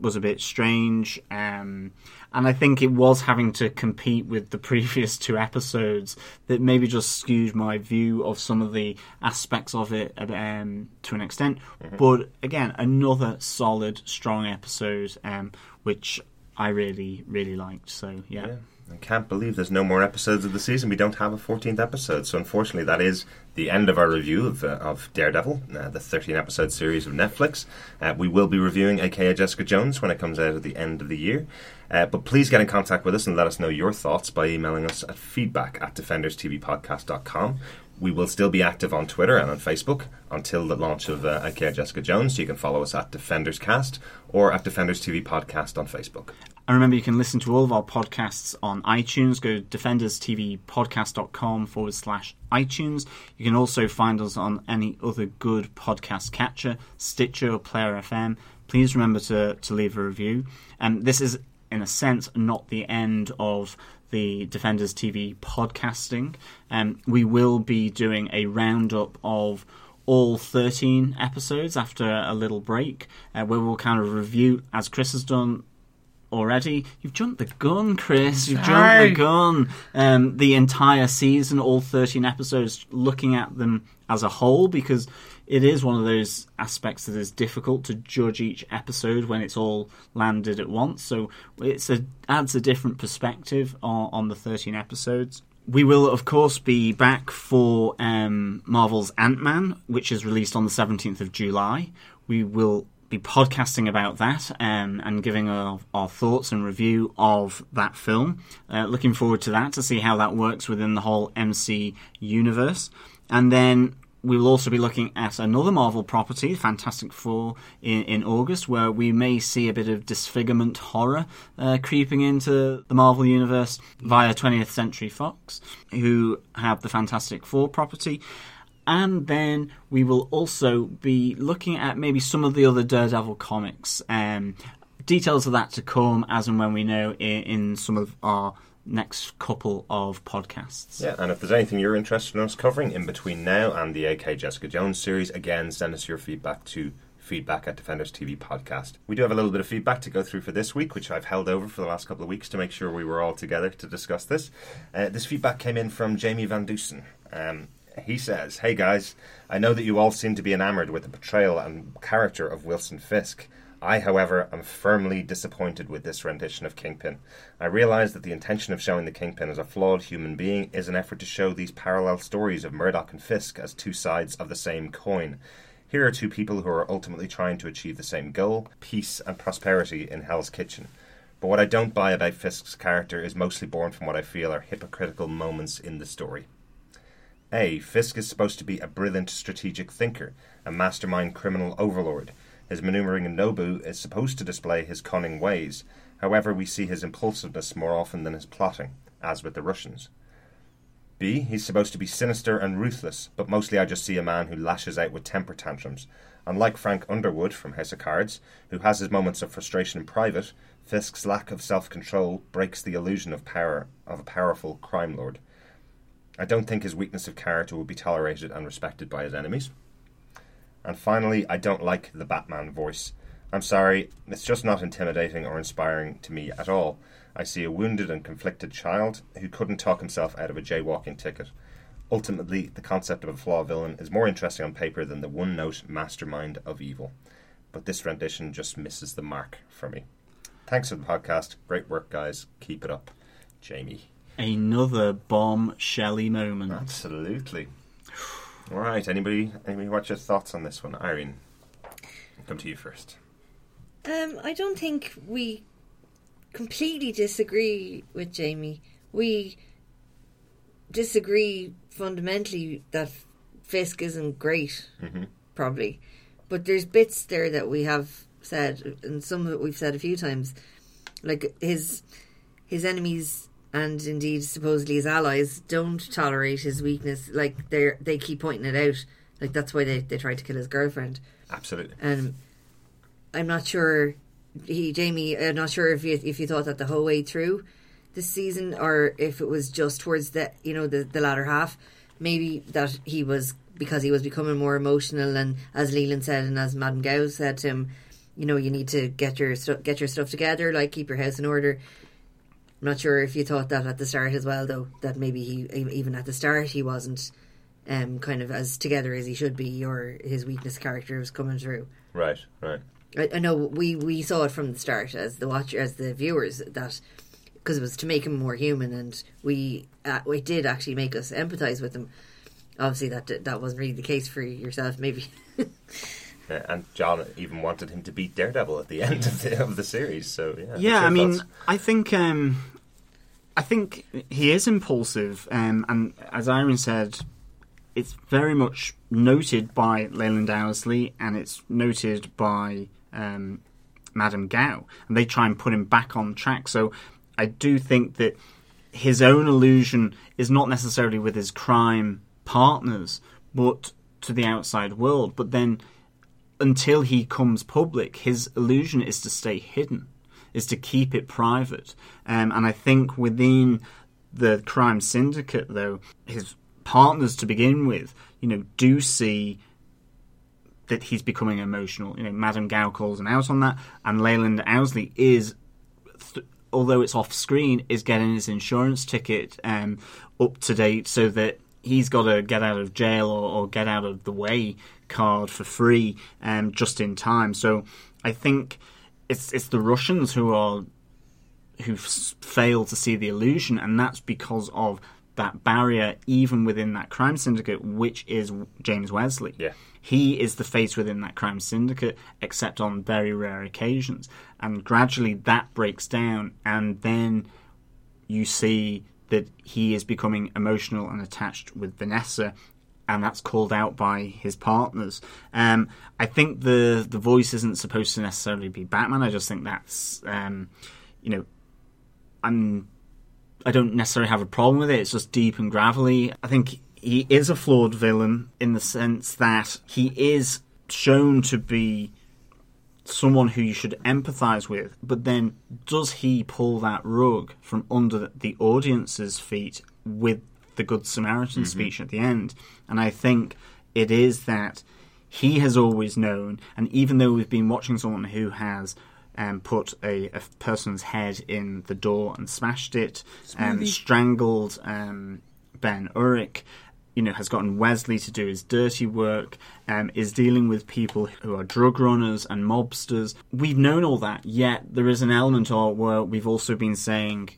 was a bit strange, um, and I think it was having to compete with the (laughs) previous two episodes that maybe just skewed my view of some of the aspects of it um, to an extent. But again, another solid, strong episode, um, which I really, really liked. So yeah. Yeah. I can't believe there's no more episodes of the season. We don't have a 14th episode, so unfortunately, that is the end of our review of, uh, of Daredevil, uh, the 13 episode series of Netflix. Uh, we will be reviewing aka Jessica Jones when it comes out at the end of the year. Uh, but please get in contact with us and let us know your thoughts by emailing us at feedback at defenderstvpodcast.com. We will still be active on Twitter and on Facebook until the launch of uh, aka Jessica Jones. So you can follow us at DefendersCast or at Defenders TV Podcast on Facebook. And remember, you can listen to all of our podcasts on iTunes. Go defenderstvpodcast.com forward slash iTunes. You can also find us on any other good podcast catcher, Stitcher or Player FM. Please remember to, to leave a review. And this is, in a sense, not the end of the Defenders TV podcasting. Um, we will be doing a roundup of all 13 episodes after a little break, uh, where we'll kind of review, as Chris has done already. You've jumped the gun, Chris. You've jumped the gun. Um, the entire season, all 13 episodes, looking at them as a whole, because it is one of those aspects that is difficult to judge each episode when it's all landed at once. So it's a adds a different perspective on, on the 13 episodes. We will, of course, be back for um, Marvel's Ant Man, which is released on the 17th of July. We will be podcasting about that um, and giving our, our thoughts and review of that film. Uh, looking forward to that to see how that works within the whole MC universe. And then we will also be looking at another Marvel property, Fantastic Four, in, in August, where we may see a bit of disfigurement horror uh, creeping into the Marvel universe via 20th Century Fox, who have the Fantastic Four property. And then we will also be looking at maybe some of the other Daredevil comics. Um, details of that to come as and when we know in, in some of our next couple of podcasts. Yeah, and if there's anything you're interested in us covering in between now and the AK Jessica Jones series, again, send us your feedback to feedback at Defenders TV Podcast. We do have a little bit of feedback to go through for this week, which I've held over for the last couple of weeks to make sure we were all together to discuss this. Uh, this feedback came in from Jamie Van Dusen. Um, he says, Hey guys, I know that you all seem to be enamored with the portrayal and character of Wilson Fisk. I, however, am firmly disappointed with this rendition of Kingpin. I realize that the intention of showing the Kingpin as a flawed human being is an effort to show these parallel stories of Murdock and Fisk as two sides of the same coin. Here are two people who are ultimately trying to achieve the same goal peace and prosperity in Hell's Kitchen. But what I don't buy about Fisk's character is mostly born from what I feel are hypocritical moments in the story. A. Fisk is supposed to be a brilliant strategic thinker, a mastermind criminal overlord. His maneuvering in Nobu is supposed to display his cunning ways. However, we see his impulsiveness more often than his plotting, as with the Russians. B. He's supposed to be sinister and ruthless, but mostly I just see a man who lashes out with temper tantrums. Unlike Frank Underwood from House of Cards, who has his moments of frustration in private, Fisk's lack of self control breaks the illusion of power of a powerful crime lord. I don't think his weakness of character will be tolerated and respected by his enemies. And finally, I don't like the Batman voice. I'm sorry, it's just not intimidating or inspiring to me at all. I see a wounded and conflicted child who couldn't talk himself out of a jaywalking ticket. Ultimately, the concept of a flaw villain is more interesting on paper than the one note mastermind of evil. But this rendition just misses the mark for me. Thanks for the podcast. Great work, guys. Keep it up. Jamie. Another bomb Shelley moment. Absolutely. All right. Anybody? Anybody? What's your thoughts on this one, Irene? I'll come to you first. Um, I don't think we completely disagree with Jamie. We disagree fundamentally that Fisk isn't great, probably. But there's bits there that we have said, and some of it we've said a few times, like his his enemies and indeed supposedly his allies don't tolerate his weakness. Like they they keep pointing it out, Like that's why they, they tried to kill his girlfriend. Absolutely. And I'm not sure he Jamie. I'm not sure if you if you thought that the whole way through this season, or if it was just towards the you know the the latter half. Maybe that he was because he was becoming more emotional, and as Leland said, and as Madame Gao said to him, you know, you need to get your get your stuff together, like keep your house in order. I'm not sure if you thought that at the start as well, though. That maybe he even at the start he wasn't um, kind of as together as he should be, or his weakness character was coming through. Right, right. I, I know we, we saw it from the start as the watcher as the viewers that because it was to make him more human, and we uh, it did actually make us empathize with him. Obviously, that that wasn't really the case for yourself, maybe. (laughs) Uh, and John even wanted him to beat Daredevil at the (laughs) end of the, of the series. So yeah, Yeah, I mean, thoughts? I think um, I think he is impulsive, um, and as Irene said, it's very much noted by Leland Owsley, and it's noted by um, Madame Gao, and they try and put him back on track. So I do think that his own illusion is not necessarily with his crime partners, but to the outside world. But then until he comes public, his illusion is to stay hidden, is to keep it private. Um, and I think within the crime syndicate, though, his partners to begin with, you know, do see that he's becoming emotional. You know, Madame Gao calls him out on that, and Leland Owsley is th- although it's off screen, is getting his insurance ticket um, up to date so that he's got to get out of jail or, or get out of the way card for free um, just in time. So I think it's it's the Russians who are who fail to see the illusion, and that's because of that barrier, even within that crime syndicate, which is James Wesley. Yeah. He is the face within that crime syndicate, except on very rare occasions. And gradually that breaks down, and then you see that he is becoming emotional and attached with Vanessa, and that's called out by his partners. Um, I think the the voice isn't supposed to necessarily be Batman. I just think that's um, you know, I'm I don't necessarily have a problem with it. It's just deep and gravelly. I think he is a flawed villain in the sense that he is shown to be someone who you should empathize with, but then does he pull that rug from under the audience's feet with the Good Samaritan speech at the end? And I think it is that he has always known, and even though we've been watching someone who has um, put a, a person's head in the door and smashed it, um, strangled um, Ben Urich, you know, has gotten Wesley to do his dirty work, um, is dealing with people who are drug runners and mobsters. We've known all that, yet there is an element of where we've also been saying,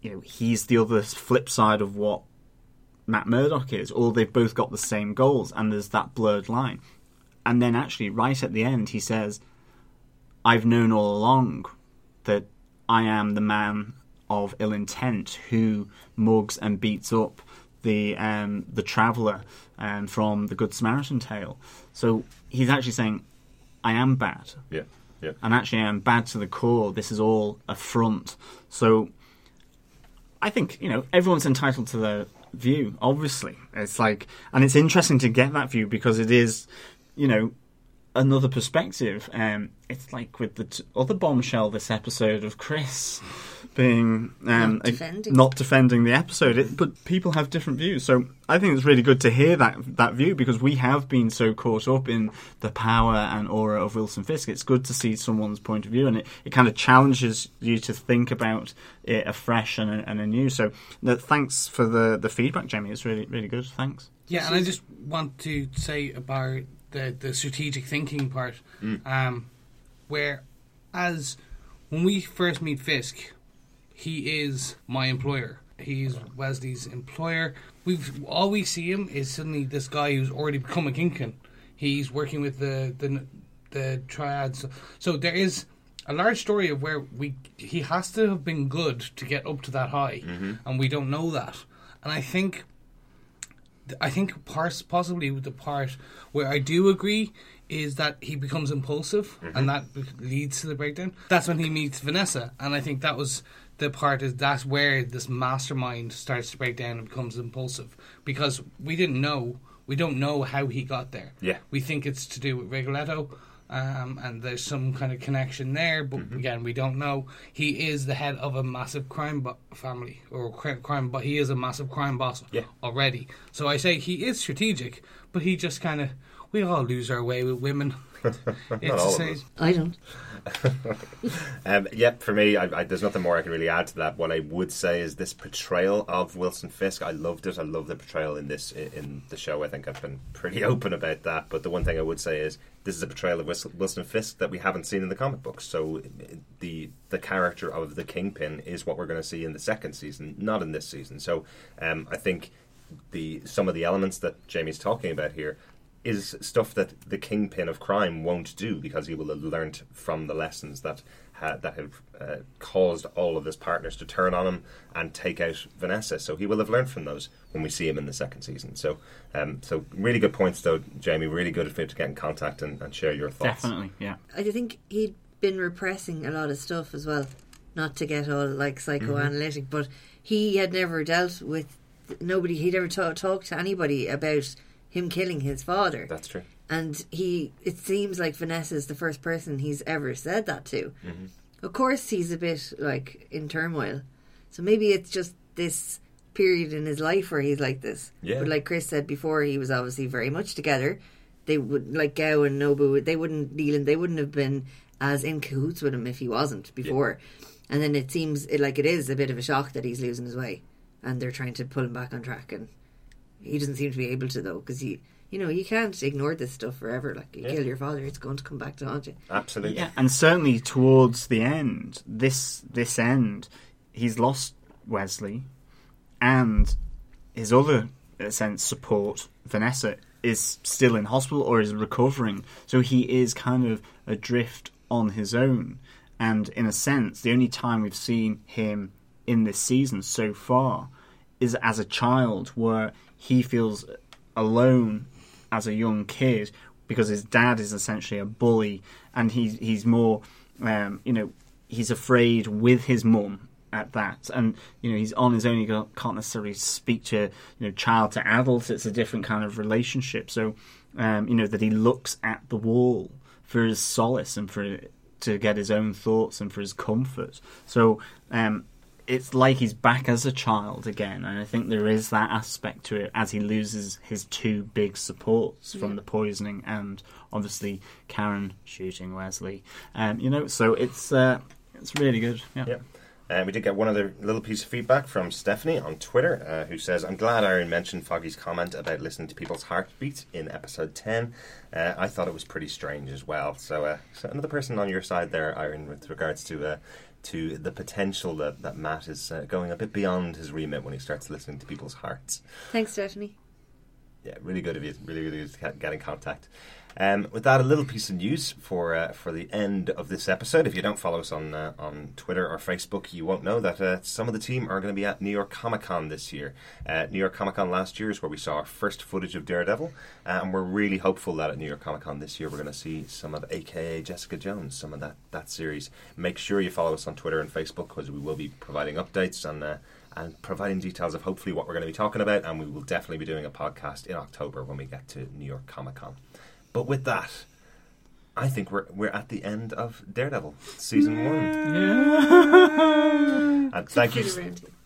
you know, he's the other flip side of what Matt Murdock is, or they've both got the same goals, and there's that blurred line. And then actually, right at the end, he says, I've known all along that I am the man of ill intent who mugs and beats up the um, the traveller um, from the Good Samaritan tale. So he's actually saying, I am bad. Yeah, yeah. And actually, I'm bad to the core. This is all a front. So I think, you know, everyone's entitled to their view, obviously. It's like, and it's interesting to get that view because it is, you know, another perspective. Um, it's like with the t- other bombshell this episode of Chris being um, Not a- defending. not defending the episode, it, but people have different views. So I think it's really good to hear that that view because we have been so caught up in the power and aura of Wilson Fisk. It's good to see someone's point of view, and it, it kind of challenges you to think about it afresh and, and anew. So no, thanks for the the feedback, Jamie. It's really really good. Thanks. Yeah, and I just want to say about the the strategic thinking part, um, where as when we first meet Fisk, he is my employer. He's Wesley's employer. We've all we see him is suddenly this guy who's already become a kingpin. He's working with the the the triads. So there is a large story of where we he has to have been good to get up to that high, mm-hmm. and we don't know that. And I think I think pars- possibly with the part where I do agree is that he becomes impulsive and that leads to the breakdown. That's when he meets Vanessa, and I think that was the part is that's where this mastermind starts to break down and becomes impulsive because we didn't know We don't know how he got there. Yeah. We think it's to do with Rigoletto, um, and there's some kind of connection there, but Mm-hmm. again, we don't know. He is the head of a massive crime bo- family, or crime, crime, but he is a massive crime boss Yeah. already. So I say he is strategic, but he just kind of. We all lose our way with women. (laughs) it's Not all of us. I don't. (laughs) Um, yep, for me, I, I, there's nothing more I can really add to that. What I would say is this portrayal of Wilson Fisk. I loved it. I love the portrayal in this in, in the show. I think I've been pretty (laughs) open about that. But the one thing I would say is this is a portrayal of Wilson, Wilson Fisk that we haven't seen in the comic books. So the the character of the Kingpin is what we're going to see in the second season, not in this season. So um, I think the some of the elements that Jamie's talking about here is stuff that the kingpin of crime won't do because he will have learned from the lessons that ha- that have uh, caused all of his partners to turn on him and take out Vanessa. So he will have learned from those when we see him in the second season. So, um, so really good points, though, Jamie. Really good of you to get in contact and, and share your thoughts. Definitely, yeah. I think he'd been repressing a lot of stuff as well. Not to get all like psychoanalytic, but he had never dealt with nobody. He'd ever ta- talked to anybody about him killing his father. That's true. and he it seems like Vanessa's the first person he's ever said that to. Mm-hmm. Of course, he's a bit like in turmoil, so maybe it's just this period in his life where he's like this. Yeah. But like Chris said before, he was obviously very much together. They would like Gao and Nobu. They wouldn't Neelan. They wouldn't have been as in cahoots with him if he wasn't before. And then it seems it, like it is a bit of a shock that he's losing his way, and they're trying to pull him back on track. And he doesn't seem to be able to though, because he, you know, you can't ignore this stuff forever. Like you Yeah. kill your father, it's going to come back to haunt you. Absolutely. Yeah, and certainly towards the end, this this end, he's lost Wesley, and his other sense support, Vanessa, is still in hospital or is recovering. So he is kind of adrift on his own. And in a sense, the only time we've seen him in this season so far is as a child, where he feels alone as a young kid because his dad is essentially a bully, and he's he's more, um, you know, he's afraid with his mum at that, and you know he's on his own. He can't necessarily speak to you know child to adult. It's a different kind of relationship. So, um, you know that he looks at the wall for his solace and for to get his own thoughts and for his comfort. So. Um, it's like he's back as a child again, and I think there is that aspect to it as he loses his two big supports from Yeah. the poisoning and obviously Karen shooting Wesley. Um, you know, so it's uh, it's really good. Yeah. Yeah. Uh, we did get one other little piece of feedback from Stephanie on Twitter, uh, who says, "I'm glad Aaron mentioned Foggy's comment about listening to people's heartbeat in episode 10. Uh, I thought it was pretty strange as well. So, uh, so another person on your side there, Aaron, with regards to uh, to the potential that that Matt is uh, going a bit beyond his remit when he starts listening to people's hearts. Thanks, Stephanie. Yeah, really good of you. Really, really good to get- get in contact. Um, with that, a little piece of news for uh, for the end of this episode. If you don't follow us on uh, on Twitter or Facebook, you won't know that uh, some of the team are going to be at New York Comic Con this year. Uh, New York Comic Con last year is where we saw our first footage of Daredevil, uh, and we're really hopeful that at New York Comic Con this year we're going to see some of AKA Jessica Jones, some of that that series. Make sure you follow us on Twitter and Facebook because we will be providing updates and. Uh, and providing details of hopefully what we're going to be talking about, and we will definitely be doing a podcast in October when we get to New York Comic Con. But with that, I think we're we're at the end of Daredevil season one. And thank you,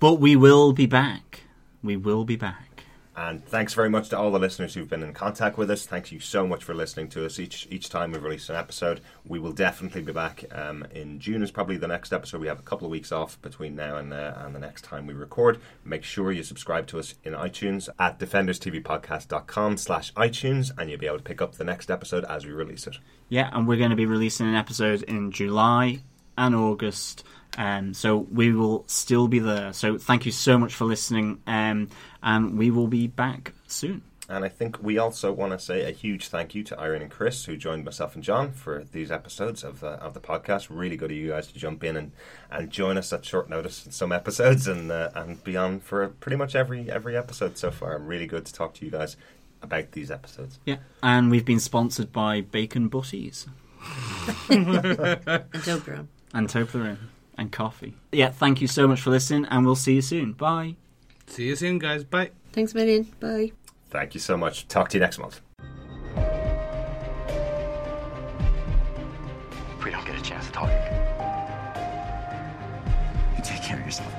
But we will be back. We will be back. And thanks very much to all the listeners who've been in contact with us. Thank you so much for listening to us each each time we've released an episode. We will definitely be back um, in June. Is probably the next episode. We have a couple of weeks off between now and uh, and the next time we record. Make sure you subscribe to us in iTunes at defenderstvpodcast.com slash iTunes, and you'll be able to pick up the next episode as we release it. Yeah, and we're going to be releasing an episode in July and August. Um, so we will still be there. So thank you so much for listening, um, and we will be back soon. And I think we also want to say a huge thank you to Irene and Chris, who joined myself and John for these episodes of the of the podcast. Really good of you guys to jump in and, and join us at short notice in some episodes and uh, and beyond for pretty much every every episode so far. Really good to talk to you guys about these episodes. Yeah, and we've been sponsored by Bacon Butties (laughs) And Toblerone. and Toblerone and coffee. Yeah, thank you so much for listening, and we'll see you soon. Bye. See you soon, guys. Bye. Thanks, Marion. Bye. Thank you so much. Talk to you next month. If we don't get a chance to talk, you take care of yourself.